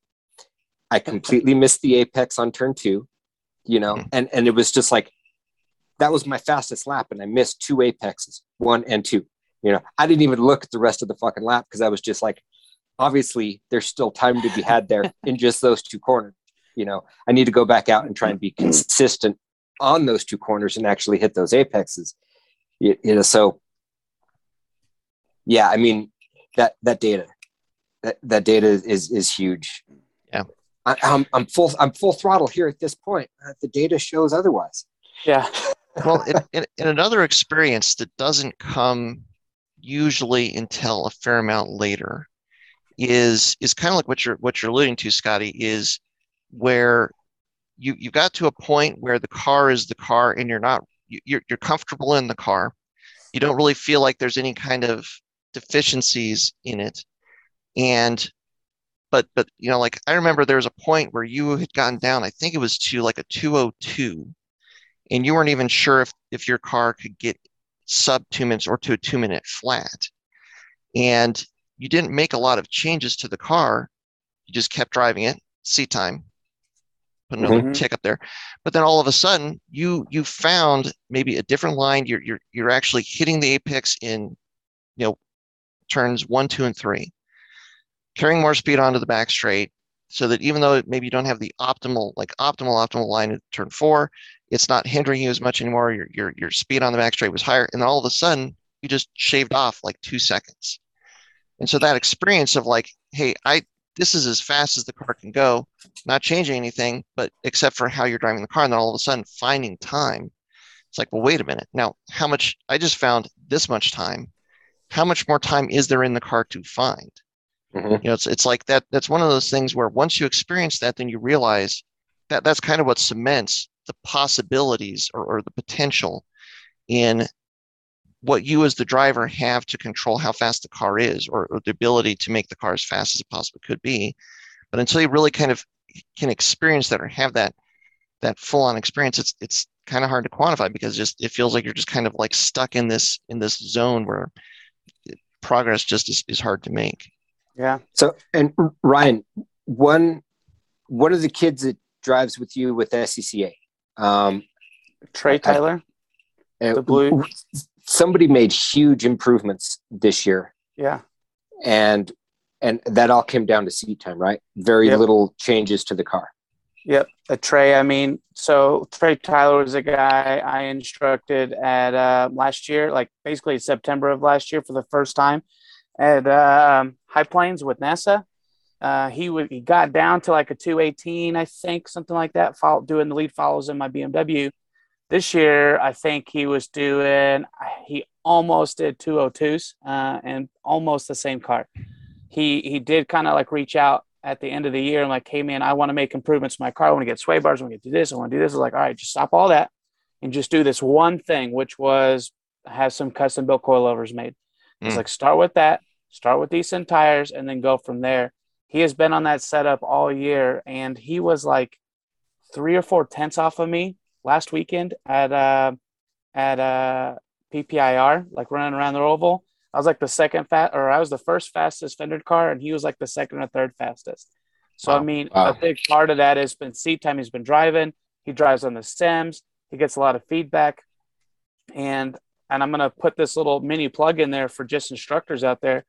D: I completely missed the apex on turn two, you know, mm-hmm. and, and it was just like, that was my fastest lap. And I missed two apexes, one and two. You know, I didn't even look at the rest of the fucking lap because I was just like, obviously there's still time to be had there in just those two corners. You know, I need to go back out and try and be consistent on those two corners and actually hit those apexes. You, you know, so yeah, I mean that that data, that that data is is huge.
B: Yeah,
D: I, am I'm, I'm full I'm full throttle here at this point. Uh, the data shows otherwise.
C: Yeah.
B: Well, in, in, in another experience that doesn't come usually until a fair amount later is is kind of like what you're what you're alluding to, Scotty, is where you you got to a point where the car is the car and you're not you're you're comfortable in the car. You don't really feel like there's any kind of deficiencies in it. And but but you know, like I remember there was a point where you had gotten down, I think it was to like a 202, and you weren't even sure if if your car could get sub two minutes or to a two minute flat. And you didn't make a lot of changes to the car. You just kept driving it, seat time, put another mm-hmm. tick up there. But then all of a sudden, you you found maybe a different line. You're you're you're actually hitting the apex in, you know, turns one, two, and three, carrying more speed onto the back straight, so that even though maybe you don't have the optimal like optimal optimal line at turn four, it's not hindering you as much anymore. Your your your speed on the back straight was higher, and then all of a sudden, you just shaved off like two seconds. And so that experience of like, hey, I this is as fast as the car can go, not changing anything, but except for how you're driving the car, and then all of a sudden finding time. It's like, well, wait a minute. Now, how much I just found this much time. How much more time is there in the car to find? Mm-hmm. You know, it's it's like that. That's one of those things where once you experience that, then you realize that that's kind of what cements the possibilities or, or the potential in what you as the driver have to control how fast the car is or, or, the ability to make the car as fast as it possibly could be but until you really kind of can experience that or have that that full on experience it's it's kind of hard to quantify because just it feels like you're just kind of like stuck in this in this zone where progress just is, is hard to make
C: yeah
D: so and ryan one one of the kids that drives with you with scca um
C: trey tyler I, the blue
D: somebody made huge improvements this year.
C: Yeah.
D: And and that all came down to seat time, right? Very yep. little changes to the car.
C: Yep. A Trey, I mean, so Trey Tyler was a guy I instructed at uh, last year, like basically September of last year for the first time at uh, High Plains with NASA. Uh, he would he got down to like a 218, I think, something like that, follow, doing the lead follows in my BMW. This year, I think he was doing, he almost did 202s uh, and almost the same car. He, he did kind of like reach out at the end of the year and like, hey man, I want to make improvements to my car. I want to get sway bars. I want to do this. I want to do this. I was like, all right, just stop all that and just do this one thing, which was have some custom built coilovers made. It's mm. like start with that, start with decent tires, and then go from there. He has been on that setup all year, and he was like three or four tenths off of me last weekend at uh, at uh, PPIR, like running around the oval. I was like the second fast, or I was the first fastest fendered car, and he was like the second or third fastest. So wow. I mean, wow. a big part of that has been seat time. He's been driving. He drives on the stems. He gets a lot of feedback, and and I'm gonna put this little mini plug in there for just instructors out there.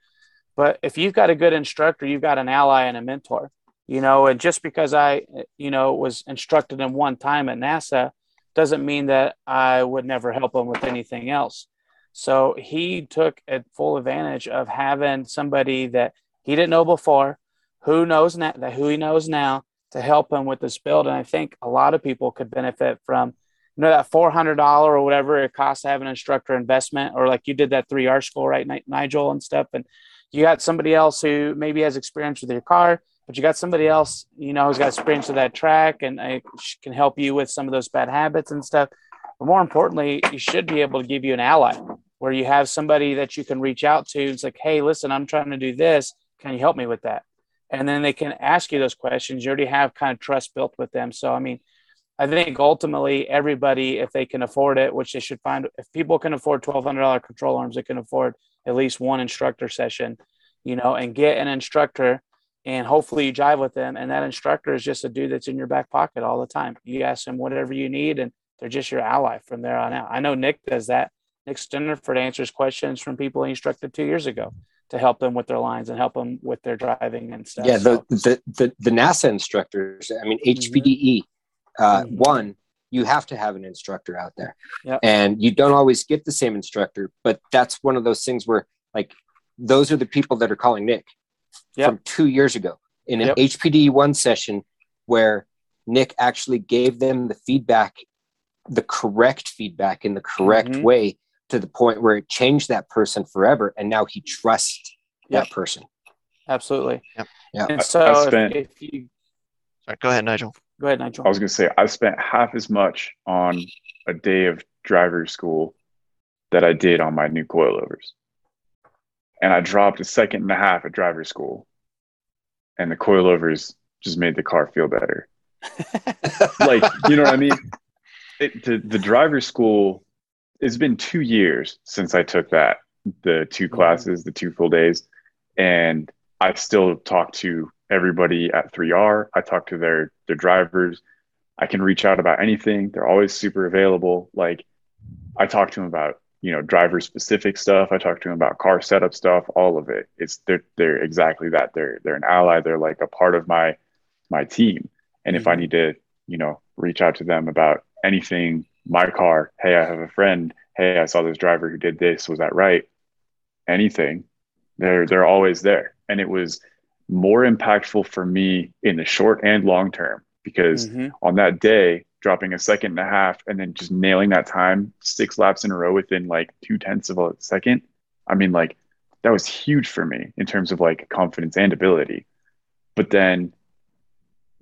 C: But if you've got a good instructor, you've got an ally and a mentor. You know, and just because I, you know, was instructed in one time at NASA doesn't mean that I would never help him with anything else. So he took a full advantage of having somebody that he didn't know before, who knows now, that who he knows now to help him with this build. And I think a lot of people could benefit from, you know, that four hundred dollar or whatever it costs to have an instructor investment, or like you did that three R school, right, Nigel and stuff. And you got somebody else who maybe has experience with your car but you got somebody else, you know, who's got experience with that track and uh, can help you with some of those bad habits and stuff. But more importantly, you should be able to give you an ally where you have somebody that you can reach out to. It's like, hey, listen, I'm trying to do this. Can you help me with that? And then they can ask you those questions. You already have kind of trust built with them. So, I mean, I think ultimately everybody, if they can afford it, which they should find, if people can afford $1,200 control arms, they can afford at least one instructor session, you know, and get an instructor and hopefully you jive with them. And that instructor is just a dude that's in your back pocket all the time. You ask them whatever you need, and they're just your ally from there on out. I know Nick does that. Nick Stenderford answers questions from people he instructed two years ago to help them with their lines and help them with their driving and stuff.
D: Yeah, the so. the, the, the NASA instructors. I mean, HPDE mm-hmm. Uh, mm-hmm. one you have to have an instructor out there.
C: Yep.
D: And you don't always get the same instructor, but that's one of those things where like those are the people that are calling Nick
C: Yep.
D: from two years ago in an
C: Yep.
D: HPD one session where Nick actually gave them the feedback, the correct feedback in the correct
C: Mhm.
D: way to the point where it changed that person forever. And now he trusts
C: Yep.
D: that person.
C: Absolutely.
B: Yep.
D: Yeah.
C: And so
E: I
C: if- if, you
B: Sorry, go ahead, Nigel.
C: Go ahead, Nigel.
E: I was going to say, I spent half as much on a day of driver school that I did on my new coilovers. And I dropped a second and a half at driver school. And the coilovers just made the car feel better. Like, you know what I mean? It, the, the driver school, it's been two years since I took that, the two mm-hmm. classes, the two full days. And I still talk to everybody at 3R. I talk to their their drivers. I can reach out about anything. They're always super available. Like I talk to them about, you know, driver specific stuff. I talk to them about car setup stuff, all of it. It's they're they're exactly that. They're they're an ally. They're like a part of my my team. And if I
C: Mhm.
E: need to, you know, reach out to them about anything, my car, hey, I have a friend, hey, I saw this driver who did this, was that right? Anything, they're they're always there. And it was more impactful for me in the short and long term because
C: Mhm.
E: on that day, dropping a second and a half and then just nailing that time six laps in a row within like two tenths of a second. I mean, like that was huge for me in terms of like confidence and ability. But then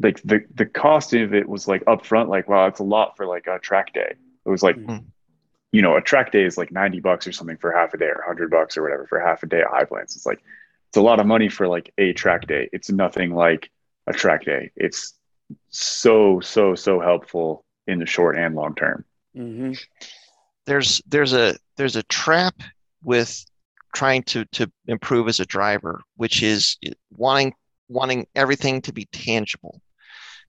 E: like the the cost of it was like upfront, like, wow, it's a lot for like a track day. It was like,
C: Mhm.
E: you know, a track day is like 90 bucks or something for half a day or 100 bucks or whatever for half a day at High Plains. It's like, it's a lot of money for like a track day. It's nothing like a track day. It's so, so, so helpful in the short and long term.
C: Mhm.
B: there's there's a there's a trap with trying to to improve as a driver, which is wanting wanting everything to be tangible.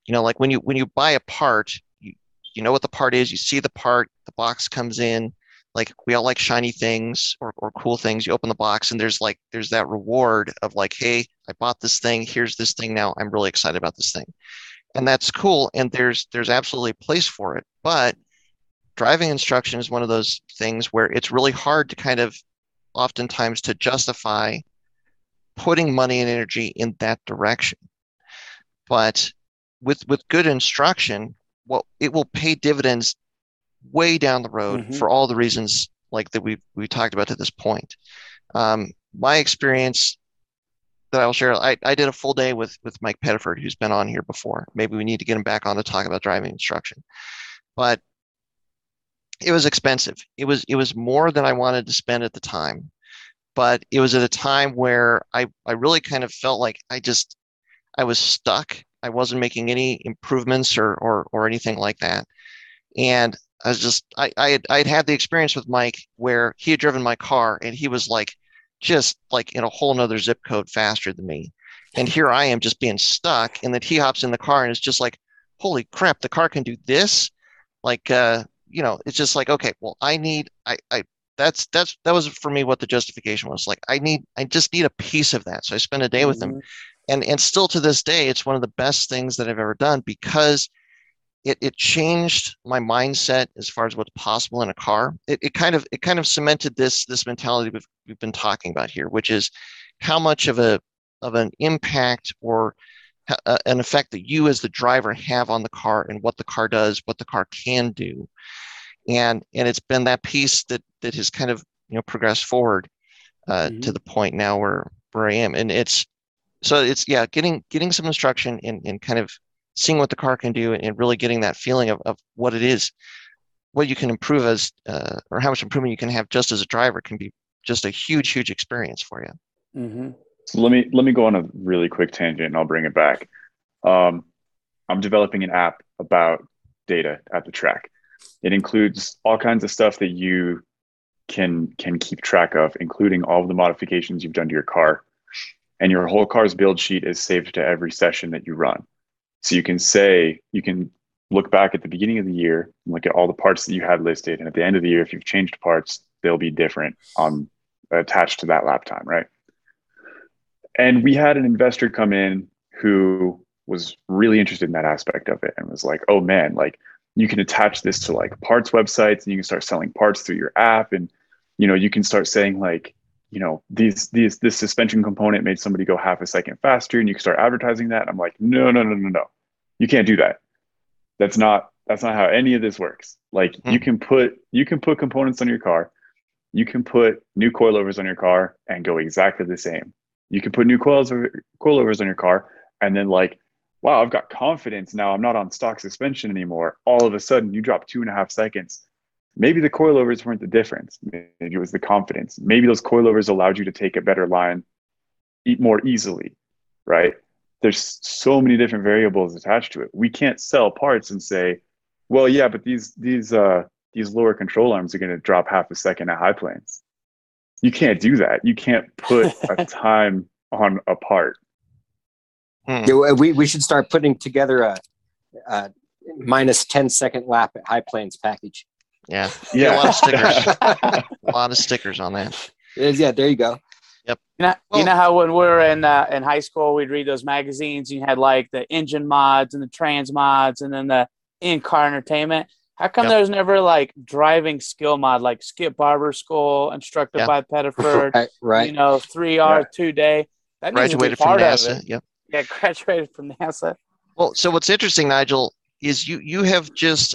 B: You know, like when you when you buy a part, you you know what the part is, you see the part, the box comes in, like we all like shiny things or, or cool things. You open the box and there's like there's that reward of like, hey, I bought this thing, here's this thing now. I'm really excited about this thing. And that's cool. And there's there's absolutely a place for it. But driving instruction is one of those things where it's really hard to kind of oftentimes to justify putting money and energy in that direction. But with with good instruction, what it will pay dividends way down the road
C: Mhm.
B: for all the reasons like that we we talked about to this point. Um, my experience that I will share, I, I did a full day with with Mike Pettiford, who's been on here before. Maybe we need to get him back on to talk about driving instruction. But it was expensive. It was it was more than I wanted to spend at the time. But it was at a time where I, I really kind of felt like I just I was stuck. I wasn't making any improvements or or, or anything like that. And I was just I, I had I had had the experience with Mike where he had driven my car and he was like just like in a whole nother zip code faster than me. And here I am just being stuck. And then he hops in the car and it's just like, holy crap, the car can do this. Like uh, you know, it's just like, okay, well, I need I I that's that's that was for me what the justification was. Like I need I just need a piece of that. So I spent a day with him
C: Mhm.
B: and and still to this day it's one of the best things that i've ever done because it, it changed my mindset as far as what's possible in a car. It, it kind of it kind of cemented this this mentality we've, we've been talking about here which is how much of a of an impact or uh, an effect that you as the driver have on the car and what the car does what the car can do. And and it's been that piece that that has kind of you know progressed forward uh, to
C: Mhm.
B: the point now where where I am. And it's so it's yeah getting getting some instruction and, and kind of seeing what the car can do and, and really getting that feeling of, of what it is what you can improve as uh, or how much improvement you can have just as a driver can be just a huge huge experience for you
C: Mhm.
E: So let me let me go on a really quick tangent and I'll bring it back. Um, I'm developing an app about data at the track. It includes all kinds of stuff that you can can keep track of, including all of the modifications you've done to your car. And your whole car's build sheet is saved to every session that you run. So you can say you can look back at the beginning of the year and look at all the parts that you had listed, and at the end of the year, if you've changed parts, they'll be different on attached to that lap time, right? And we had an investor come in who was really interested in that aspect of it and was like, oh man, like you can attach this to like parts websites and you can start selling parts through your app and you know you can start saying like you know these these this suspension component made somebody go half a second faster and you can start advertising that. I'm like no no no no no. You can't do that. That's not that's not how any of this works. Like
B: Hmm.
E: you can put you can put components on your car. You can put new coilovers on your car and go exactly the same. You can put new coils coilovers on your car and then like wow i've got confidence now i'm not on stock suspension anymore. All of a sudden you drop two and a half seconds maybe the coilovers weren't the difference. Maybe it was the confidence. Maybe those coilovers allowed you to take a better line eat more easily right? There's so many different variables attached to it. We can't sell parts and say well yeah but these these uh these lower control arms are going to drop half a second at high plains. You can't do that. You can't put a time on a part.
B: Hmm.
D: Yeah, we, we should start putting together a, a minus 10 second lap at high plains package.
B: Yeah,
E: yeah
B: a lot of stickers. a lot of stickers on that.
D: Yeah, there you go. Yep.
C: You know,
B: Well-
C: you know how when we were in uh, in high school, we'd read those magazines. You had like the engine mods and the trans mods, and then the in car entertainment. How come
B: Yep.
C: there's never like driving skill mod, like Skip Barber School, instructed
B: Yeah.
C: by Pettiford,
D: Right, right.
C: you know, three hour,
E: Yeah.
C: two day. That needs
B: Graduated from NASA. Yep.
C: Yeah, graduated from NASA.
B: Well, so what's interesting, Nigel, is you you have just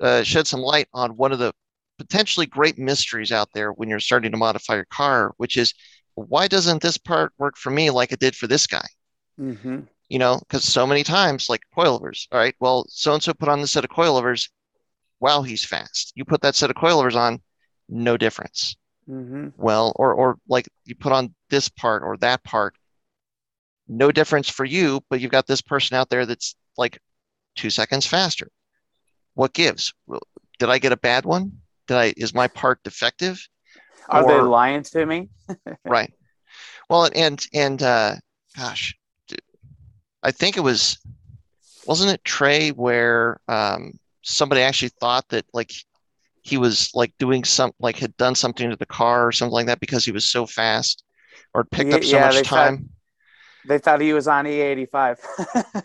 B: uh, shed some light on one of the potentially great mysteries out there when you're starting to modify your car, which is why doesn't this part work for me like it did for this guy?
C: Mm-hmm.
B: You know, because so many times, like coilovers. All right, well, so and so put on this set of coilovers. Wow, he's fast. You put that set of coilovers on, no difference.
C: Mm-hmm.
B: Well, or or like you put on this part or that part, no difference for you, but you've got this person out there that's like two seconds faster. What gives? Did I get a bad one? Did I is my part defective?
C: Are they lying to me?
B: Right. Well, and and uh, gosh, I think it was wasn't it Trey where um, somebody actually thought that like he was like doing some like had done something to the car or something like that because he was so fast or picked up so
C: yeah,
B: much time.
C: They thought he was on E E85.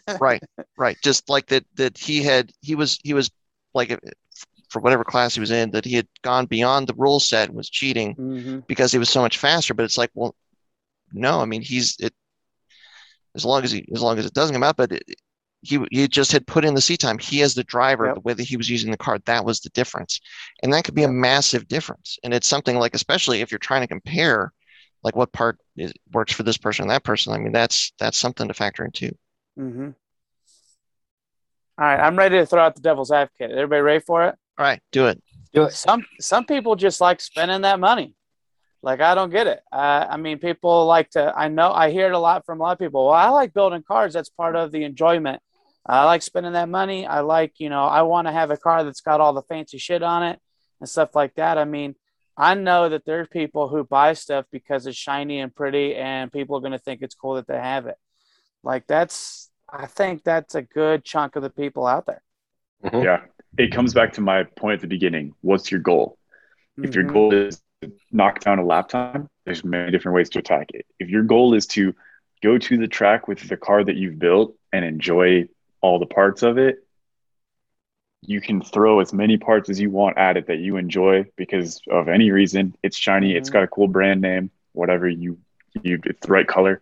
B: right right. Just like that that he had he was he was like for whatever class he was in that he had gone beyond the rule set and was cheating
C: hmm
B: because he was so much faster. But it's like well no i mean he's it as long as he as long as it doesn't come out but it, he he just had put in the seat time. He as the driver
C: Yep.
B: the way that he was using the car that was the difference. And that could be a massive difference. And it's something like especially if you're trying to compare like what part is, works for this person and that person i mean that's that's something to factor in too
C: hmm All right, I'm ready to throw out the devil's advocate. Everybody ready for it?
B: all right do it
D: Do it.
C: Some some people just like spending that money. Like I don't get it. Uh, I mean, people like to. I know I hear it a lot from a lot of people. Well, I like building cars. That's part of the enjoyment. I like spending that money. I like, you know, I want to have a car that's got all the fancy shit on it and stuff like that. I mean, I know that there's people who buy stuff because it's shiny and pretty, and people are going to think it's cool that they have it. Like that's, I think that's a good chunk of the people out there.
D: Mhm.
E: yeah it comes back to my point at the beginning what's your goal if your goal is to knock down a lap time there's many different ways to attack it if your goal is to go to the track with the car that you've built and enjoy all the parts of it you can throw as many parts as you want at it that you enjoy because of any reason it's shiny it's
C: Mhm.
E: got a cool brand name whatever you you it's the right color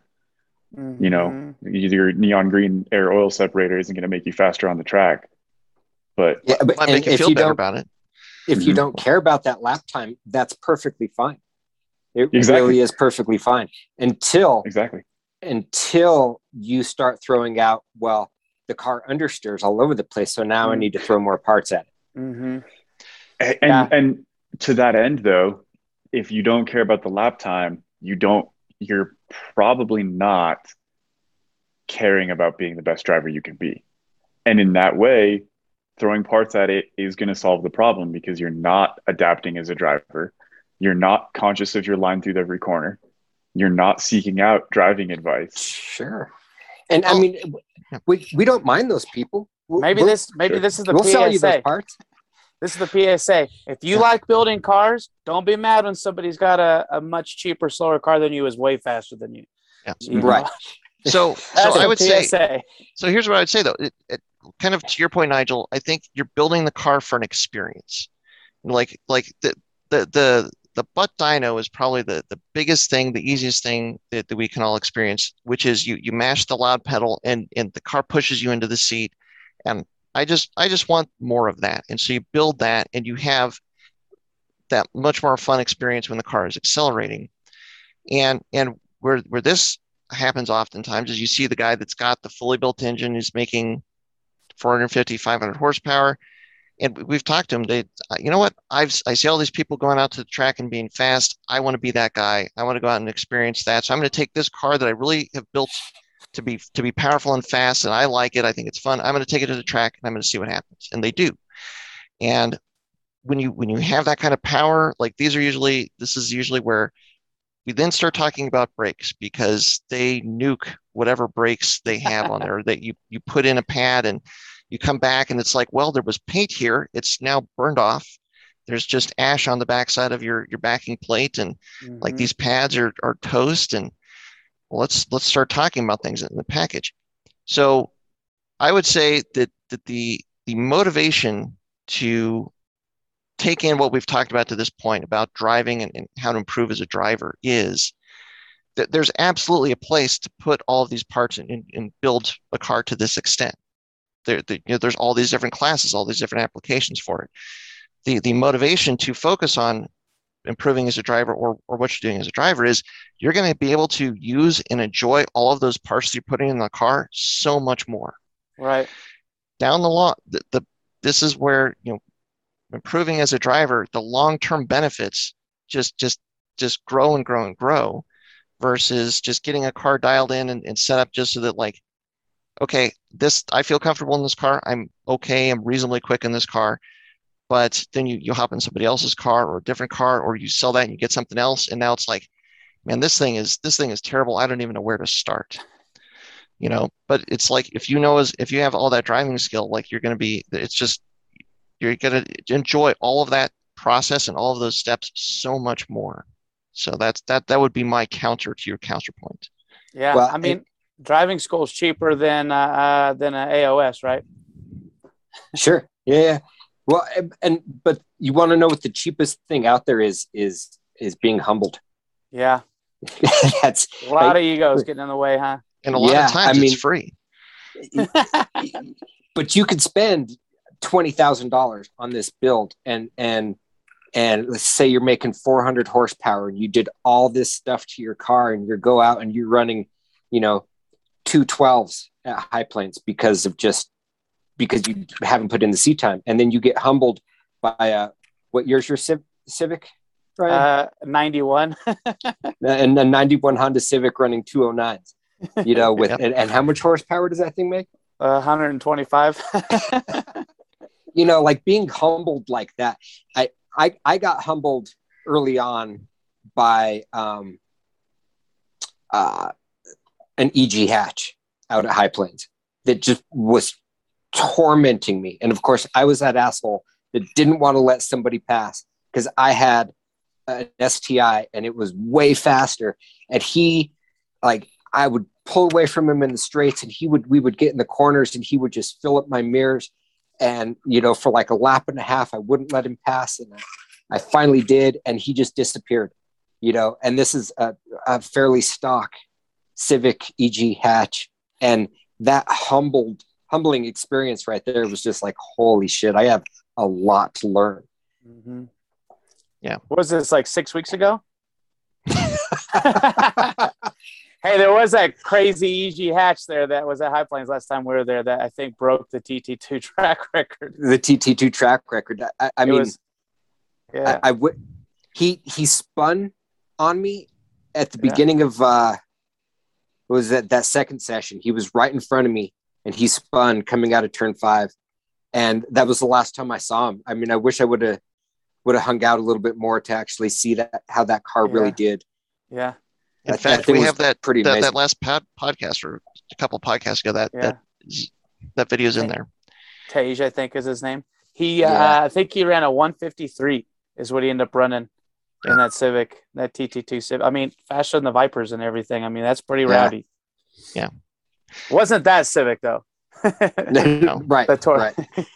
E: you know
C: Mhm.
E: your neon green air oil separator isn't going to make you faster on the track but
D: Yeah, but
B: might make you
D: if
B: feel
D: you
B: better
D: don't
B: about it
D: if you
E: Mhm.
D: don't care about that lap time, that's perfectly fine. It
E: Exactly.
D: really is perfectly fine until
E: exactly
D: until you start throwing out. Well, the car understeers all over the place, so now I
C: Mm.
D: need to throw more parts at it.
C: Mhm.
E: And,
C: Yeah.
E: and to that end, though, if you don't care about the lap time, you don't. You're probably not caring about being the best driver you can be, and in that way, throwing parts at it is going to solve the problem because you're not adapting as a driver. You're not conscious of your line through every corner. You're not seeking out driving advice.
D: Sure. And I
B: Oh.
D: Mean, we we don't mind those people. We'll-
C: Maybe
D: we'll-
C: this, maybe
E: Sure.
C: this is the
D: we'll sell you those
C: PSA.
D: parts.
C: This is the PSA. If you
D: Yeah.
C: like building cars, don't be mad when somebody's got a, a much cheaper, slower car than you is way faster than you.
B: Yeah.
C: You?
D: Right.
B: So, so I
C: the
B: would say, so here's what I would say though. It, it, kind of to your point, Nigel, I think you're building the car for an experience. Like like the the the the butt dyno is probably the the biggest thing, the easiest thing that, that we can all experience, which is you you mash the loud pedal and and the car pushes you into the seat. And I just I just want more of that. And so you build that and you have that much more fun experience when the car is accelerating. And and where where this happens oftentimes is you see the guy that's got the fully built engine is making 450 500 horsepower and we've talked to them they uh, you know what? I've i see all these people going out to the track and being fast. I want to be that guy. I want to go out and experience that. So i'm going to take this car that i really have built to be to be powerful and fast and i like it. I think it's fun. I'm going to take it to the track and i'm going to see what happens. And they do. And when you when you have that kind of power like these are usually this is usually where we then start talking about brakes because they nuke whatever brakes they have on there that you, you put in a pad and you come back and it's like, well, there was paint here. It's now burned off. There's just ash on the backside of your, your backing plate. And mm-hmm. like these pads are, are toast and well, let's, let's start talking about things in the package. So I would say that, that the, the motivation to take in what we've talked about to this point about driving and, and how to improve as a driver is that there's absolutely a place to put all of these parts and, and build a car to this extent. There, the, you know, there's all these different classes, all these different applications for it. The, the motivation to focus on improving as a driver or, or what you're doing as a driver is you're going to be able to use and enjoy all of those parts you're putting in the car so much more.
C: Right.
B: Down the law, the, the this is where you know improving as a driver, the long-term benefits just just just grow and grow and grow versus just getting a car dialed in and, and set up just so that like okay this i feel comfortable in this car. I'm okay. I'm reasonably quick in this car. But then you, you hop in somebody else's car or a different car or you sell that and you get something else. And now it's like man this thing is this thing is terrible. I don't even know where to start. You know but it's like if you know as if you have all that driving skill like you're going to be it's just you're going to enjoy all of that process and all of those steps so much more. So that's that that would be my counter to your counterpoint.
C: Yeah, well, I mean, it, driving school is cheaper than uh, uh than an AOS, right?
D: Sure. Yeah. Well, and but you want to know what the cheapest thing out there is is is being humbled.
C: Yeah.
D: that's
C: a lot of egos getting in the way, huh?
B: And a lot yeah, of times I mean, it's free.
D: but you could spend twenty thousand dollars on this build, and and and let's say you're making 400 horsepower and you did all this stuff to your car and you go out and you're running you know two 12s at high plains because of just because you haven't put in the seat time. And then you get humbled by a what year's your Civ- civic
C: right uh, 91
D: and a 91 honda civic running 209s you know with yep. and, and, how much horsepower does that thing make?
C: Uh, 125
D: you know, like being humbled like that. I I I got humbled early on by um uh an EG hatch out at High Plains that just was tormenting me. And of course, I was that asshole that didn't want to let somebody pass because I had an STI and it was way faster. And he, like, I would pull away from him in the straights and he would, we would get in the corners and he would just fill up my mirrors and you know for like a lap and a half i wouldn't let him pass and i, I finally did and he just disappeared you know and this is a, a fairly stock civic eg hatch and that humbled humbling experience right there was just like holy shit i have a lot to learn
C: mm-hmm. yeah what was this like six weeks ago Hey, there was that crazy EG hatch there that was at High Plains last time we were there that I think broke the TT2 track record.
D: The TT2 track record. I, I mean, was, yeah. I, I would. He he spun on me at the beginning yeah. of uh, was that that second session. He was right in front of me, and he spun coming out of turn five, and that was the last time I saw him. I mean, I wish I would have would have hung out a little bit more to actually see that how that car yeah. really did.
C: Yeah.
B: In fact, we have that pretty that, that last pod, podcast or a couple podcasts ago that yeah. that that video's in there.
C: Tage, I think is his name. He, uh, yeah. uh, I think he ran a 153 is what he ended up running in that Civic, that TT2 Civic. I mean, faster than the Vipers and everything. I mean, that's pretty rowdy.
B: Yeah.
C: Wasn't that Civic though?
D: No, right.
C: The tor-
D: right.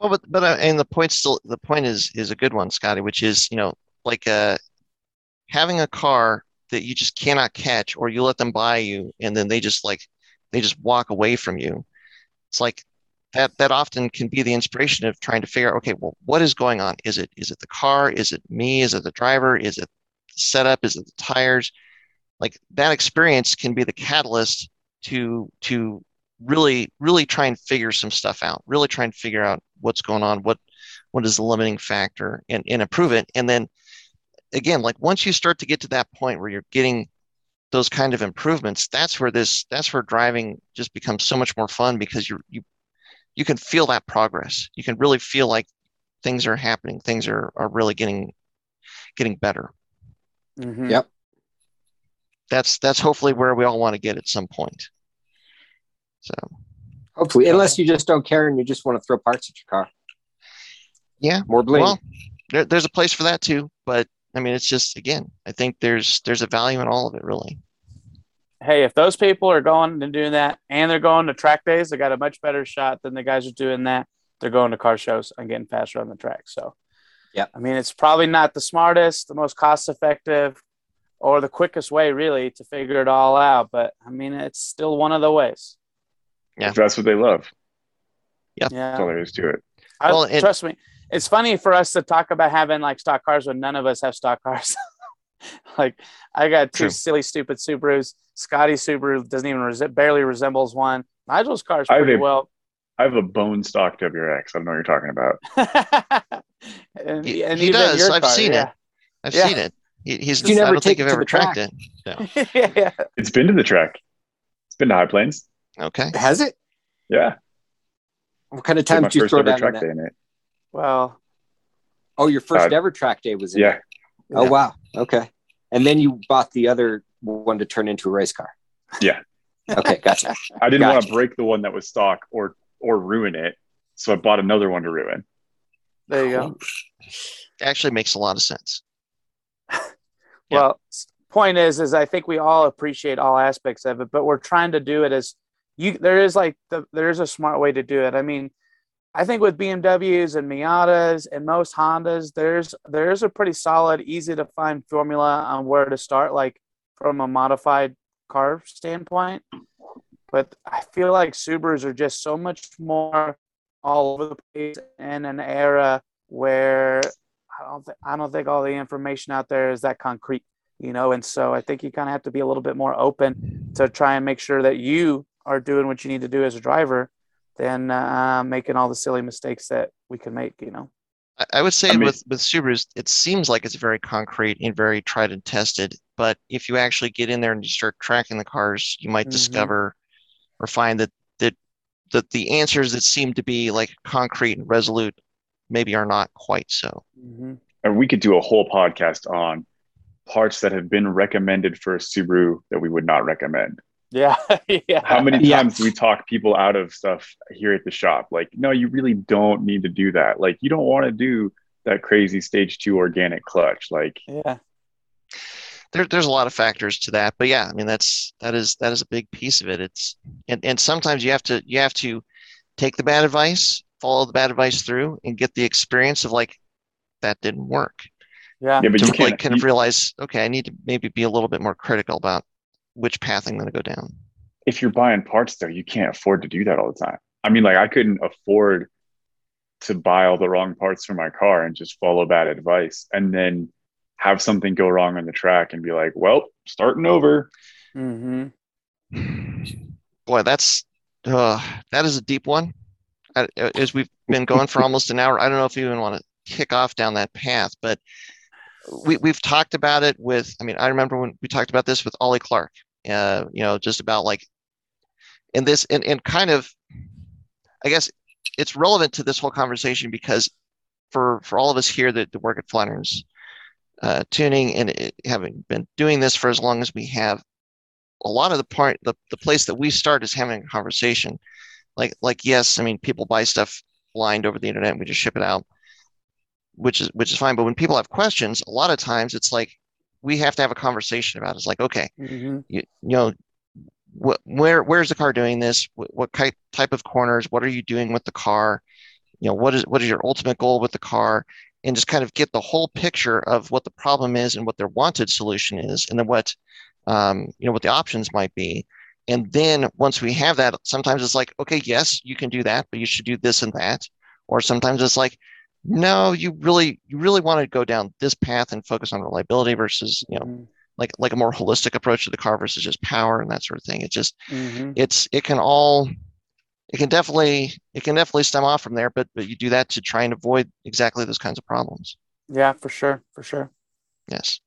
B: Well, but but uh, and the point still the point is is a good one, Scotty, which is you know like uh having a car that you just cannot catch, or you let them by you, and then they just like they just walk away from you. It's like that that often can be the inspiration of trying to figure out, okay, well, what is going on? Is it is it the car? Is it me? Is it the driver? Is it the setup? Is it the tires? Like that experience can be the catalyst to to really really try and figure some stuff out. Really try and figure out what's going on, what what is the limiting factor, and and improve it. And then again, like once you start to get to that point where you're getting those kind of improvements, that's where this that's where driving just becomes so much more fun because you're you you can feel that progress. You can really feel like things are happening, things are are really getting getting better.
C: Mhm.
D: Yep.
B: That's that's hopefully where we all want to get at some point. So
D: Hopefully, unless you just don't care and you just want to throw parts at your car.
B: yeah,
D: More bling.
B: well, there, there's a place for that too, but I mean, it's just again, I think there's there's a value in all of it, really.
C: Hey, if those people are going and doing that and they're going to track days, they got a much better shot than the guys who are doing that. They're going to car shows and getting faster on the track. So,
D: Yeah.
C: I mean, it's probably not the smartest, the most cost effective, or the quickest way, really, to figure it all out. But I mean, it's still one of the ways.
B: Yeah.
E: If that's what they love, Yeah. that's all
C: Yeah.
E: there is to it.
C: I,
B: Well, and-
C: trust me, it's funny for us to talk about having like stock cars when none of us have stock cars. like I got two
B: True.
C: silly, stupid Subarus. Scotty's Subaru doesn't even resi- barely resembles one. Nigel's car's
E: I have
C: pretty
E: a-
C: well.
E: I have a bone stock WRX. I don't know what you're talking about.
C: and,
B: He-
C: and
B: he does.
C: your
B: I've
C: car,
B: seen it. I've
C: Yeah.
B: seen it. He, he's.
D: You never
B: I don't
D: take
B: think I've
D: to
B: ever
D: the track.
B: it. No.
C: yeah.
E: It's been to the track. It's been to High Plains.
B: Okay.
D: Has it?
E: Yeah.
D: What kind of
E: Did
D: time did you throw down
E: track
D: that?
E: day in it.
C: Well,
D: Oh, your first
E: Uh,
D: ever track day was in
E: Yeah.
D: there. Oh
B: Yeah.
D: wow. Okay. And then you bought the other one to turn into a race car.
E: Yeah.
D: Okay, gotcha.
E: I didn't want to break the one that was stock or or ruin it, so I bought another one to ruin.
C: there you go. Oh.
B: Actually, makes a lot of sense.
C: Well, s- point is, is I think we all appreciate all aspects of it, but we're trying to do it as you. There is like the there is a smart way to do it. I mean, I think with BMWs and Miatas and most Hondas, there's there's a pretty solid, easy to find formula on where to start, like from a modified car standpoint. But I feel like Subarus are just so much more all over the place in an era where I don't think I don't think all the information out there is that concrete, you know. And so I think you kind of have to be a little bit more open to try and make sure that you are doing what you need to do as a driver, than uh, making all the silly mistakes that we can make, you know.
B: I, I would say
E: I mean-
B: with with Subarus, it seems like it's very concrete and very tried and tested. But if you actually get in there and you start tracking the cars, you might
C: Mhm.
B: discover or find that that that the answers that seem to be like concrete and resolute maybe are not quite so.
C: Mm-hmm.
E: And we could do a whole podcast on parts that have been recommended for a Subaru that we would not recommend.
C: Yeah, yeah.
E: How many
D: Yeah.
E: times do we talk people out of stuff here at the shop? Like, no, you really don't need to do that. Like, you don't want to do that crazy stage two organic clutch. Like,
C: Yeah,
B: There, there's a lot of factors to that, but yeah, I mean that's that is that is a big piece of it. It's and, and sometimes you have to you have to take the bad advice, follow the bad advice through, and get the experience of like that didn't work.
C: yeah,
E: yeah, but
B: to
E: you
B: like
E: can't.
B: kind of realize, okay, I need to maybe be a little bit more critical about which path I'm going to go down.
E: if you're buying parts though, you can't afford to do that all the time. I mean, like I couldn't afford to buy all the wrong parts for my car and just follow bad advice and then have something go wrong on the track and be like, well, starting over.
C: mm-hmm.
B: Boy, that's uh, that is a deep one. I, as we've been going for almost an hour, I don't know if you even want to kick off down that path, but we we've talked about it with. I mean, I remember when we talked about this with Ollie Clark. Uh, you know, just about like in this and and kind of, I guess it's relevant to this whole conversation because for for all of us here that, that work at Flatirons uh, tuning and it, having been doing this for as long as we have, a lot of the part the, the place that we start is having a conversation. Like like yes i mean people buy stuff blind over the internet and we just ship it out which is which is fine. But when people have questions a lot of times it's like we have to have a conversation about it. it's like okay
C: Mm-hmm.
B: you, you know wh- where where's the car doing this? What, what ki- type of corners? What are you doing with the car? You know, what is what is your ultimate goal with the car? And just kind of get the whole picture of what the problem is and what their wanted solution is, and then what um, you know what the options might be. And then once we have that, sometimes it's like, okay, yes, you can do that, but you should do this and that. Or sometimes it's like, no, you really you really want to go down this path and focus on reliability versus you know
C: Mhm.
B: like like a more holistic approach to the car versus just power and that sort of thing. It just
C: Mhm.
B: it's it can all it can definitely it can definitely stem off from there, but but you do that to try and avoid exactly those kinds of problems.
C: Yeah, for sure, for sure.
B: Yes.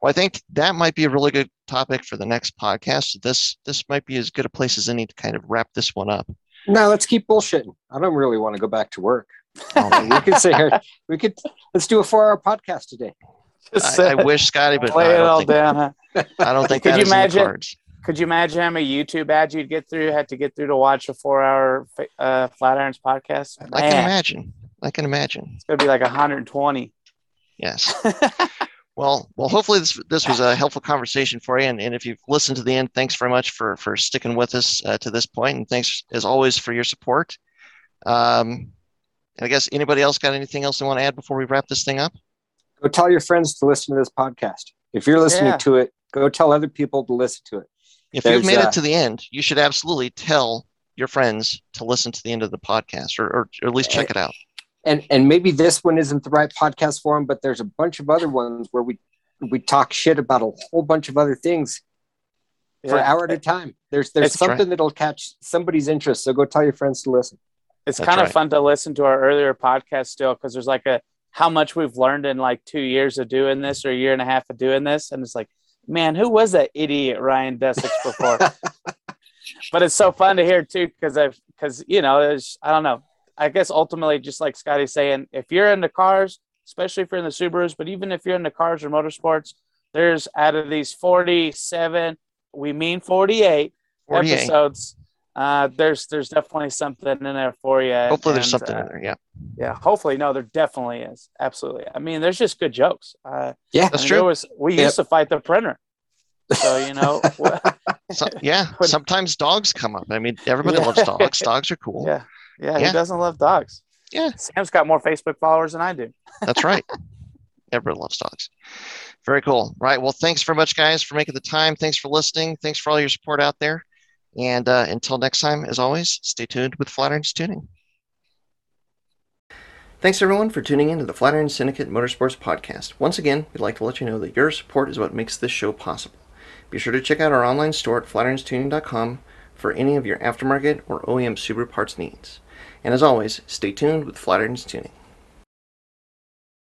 B: Well, I think that might be a really good topic for the next podcast. This this might be as good a place as any to kind of wrap this one up.
D: No, let's keep bullshitting. I don't really want to go back to work.
B: Oh,
D: we could say here, we could let's do a four-hour podcast today.
C: Just
B: I, I wish, Scotty, but
C: play
B: I
C: it all
B: think,
C: down. Huh?
B: I don't think
C: Could
B: that
C: you
B: is in the
C: imagine?
B: cards.
C: Could you imagine how many YouTube ads you'd get through? Had to get through to watch a four-hour uh, Flatirons podcast.
B: I can imagine. I can imagine.
C: It's gonna be like 120.
B: Yes. Well, well, hopefully this this was a helpful conversation for you, and, and if you've listened to the end, thanks very much for for sticking with us uh, to this point, and thanks as always for your support. Um, and I guess anybody else got anything else they want to add before we wrap this thing up?
D: Go tell your friends to listen to this podcast. If you're listening
C: Yeah.
D: to it, go tell other people to listen to it.
B: If
D: There's,
B: you've made
D: uh,
B: it to the end, you should absolutely tell your friends to listen to the end of the podcast, or or, or at least check it out.
D: And and maybe this one isn't the right podcast for them, but there's a bunch of other ones where we we talk shit about a whole bunch of other things for an hour at a time. There's there's something that'll catch somebody's interest. So go tell your friends to listen.
C: It's
B: That's
C: kind of
B: right.
C: fun to listen to our earlier podcast still because there's like a how much we've learned in like two years of doing this or a year and a half of doing this, and it's like, man, who was that idiot Ryan Dessix before? but it's so fun to hear too because I've because you know there's I don't know I guess ultimately just like Scotty's saying if you're into cars especially if you're in the Subarus but even if you're into cars or motorsports there's out of these 47 we mean 48,
B: 48.
C: episodes uh, there's there's definitely something in there for you
B: Hopefully, there's something
C: uh,
B: in there. Yeah,
C: yeah hopefully no there definitely is absolutely I mean there's just good jokes uh,
D: Yeah,
B: That's true.
C: was we
D: Yep.
C: used to fight the printer so you know
B: so, yeah.
C: When-
B: Sometimes dogs come up. I mean, everybody
C: Yeah.
B: loves dogs. Dogs are cool.
C: Yeah. Yeah,
B: Yeah.
C: who doesn't love dogs?
B: Yeah.
C: Sam's got more Facebook followers than I do.
B: That's right. Everybody loves dogs. Very cool. Right. Well, thanks very much, guys, for making the time. Thanks for listening. Thanks for all your support out there. And uh, until next time, as always, stay tuned with Flatirons Tuning.
A: Thanks everyone for tuning in to the Flatiron Syndicate Motorsports Podcast. Once again, we'd like to let you know that your support is what makes this show possible. Be sure to check out our online store at flatironstuning.com for any of your aftermarket or OEM Subaru parts needs. And as always, stay tuned with Flatirons Tuning.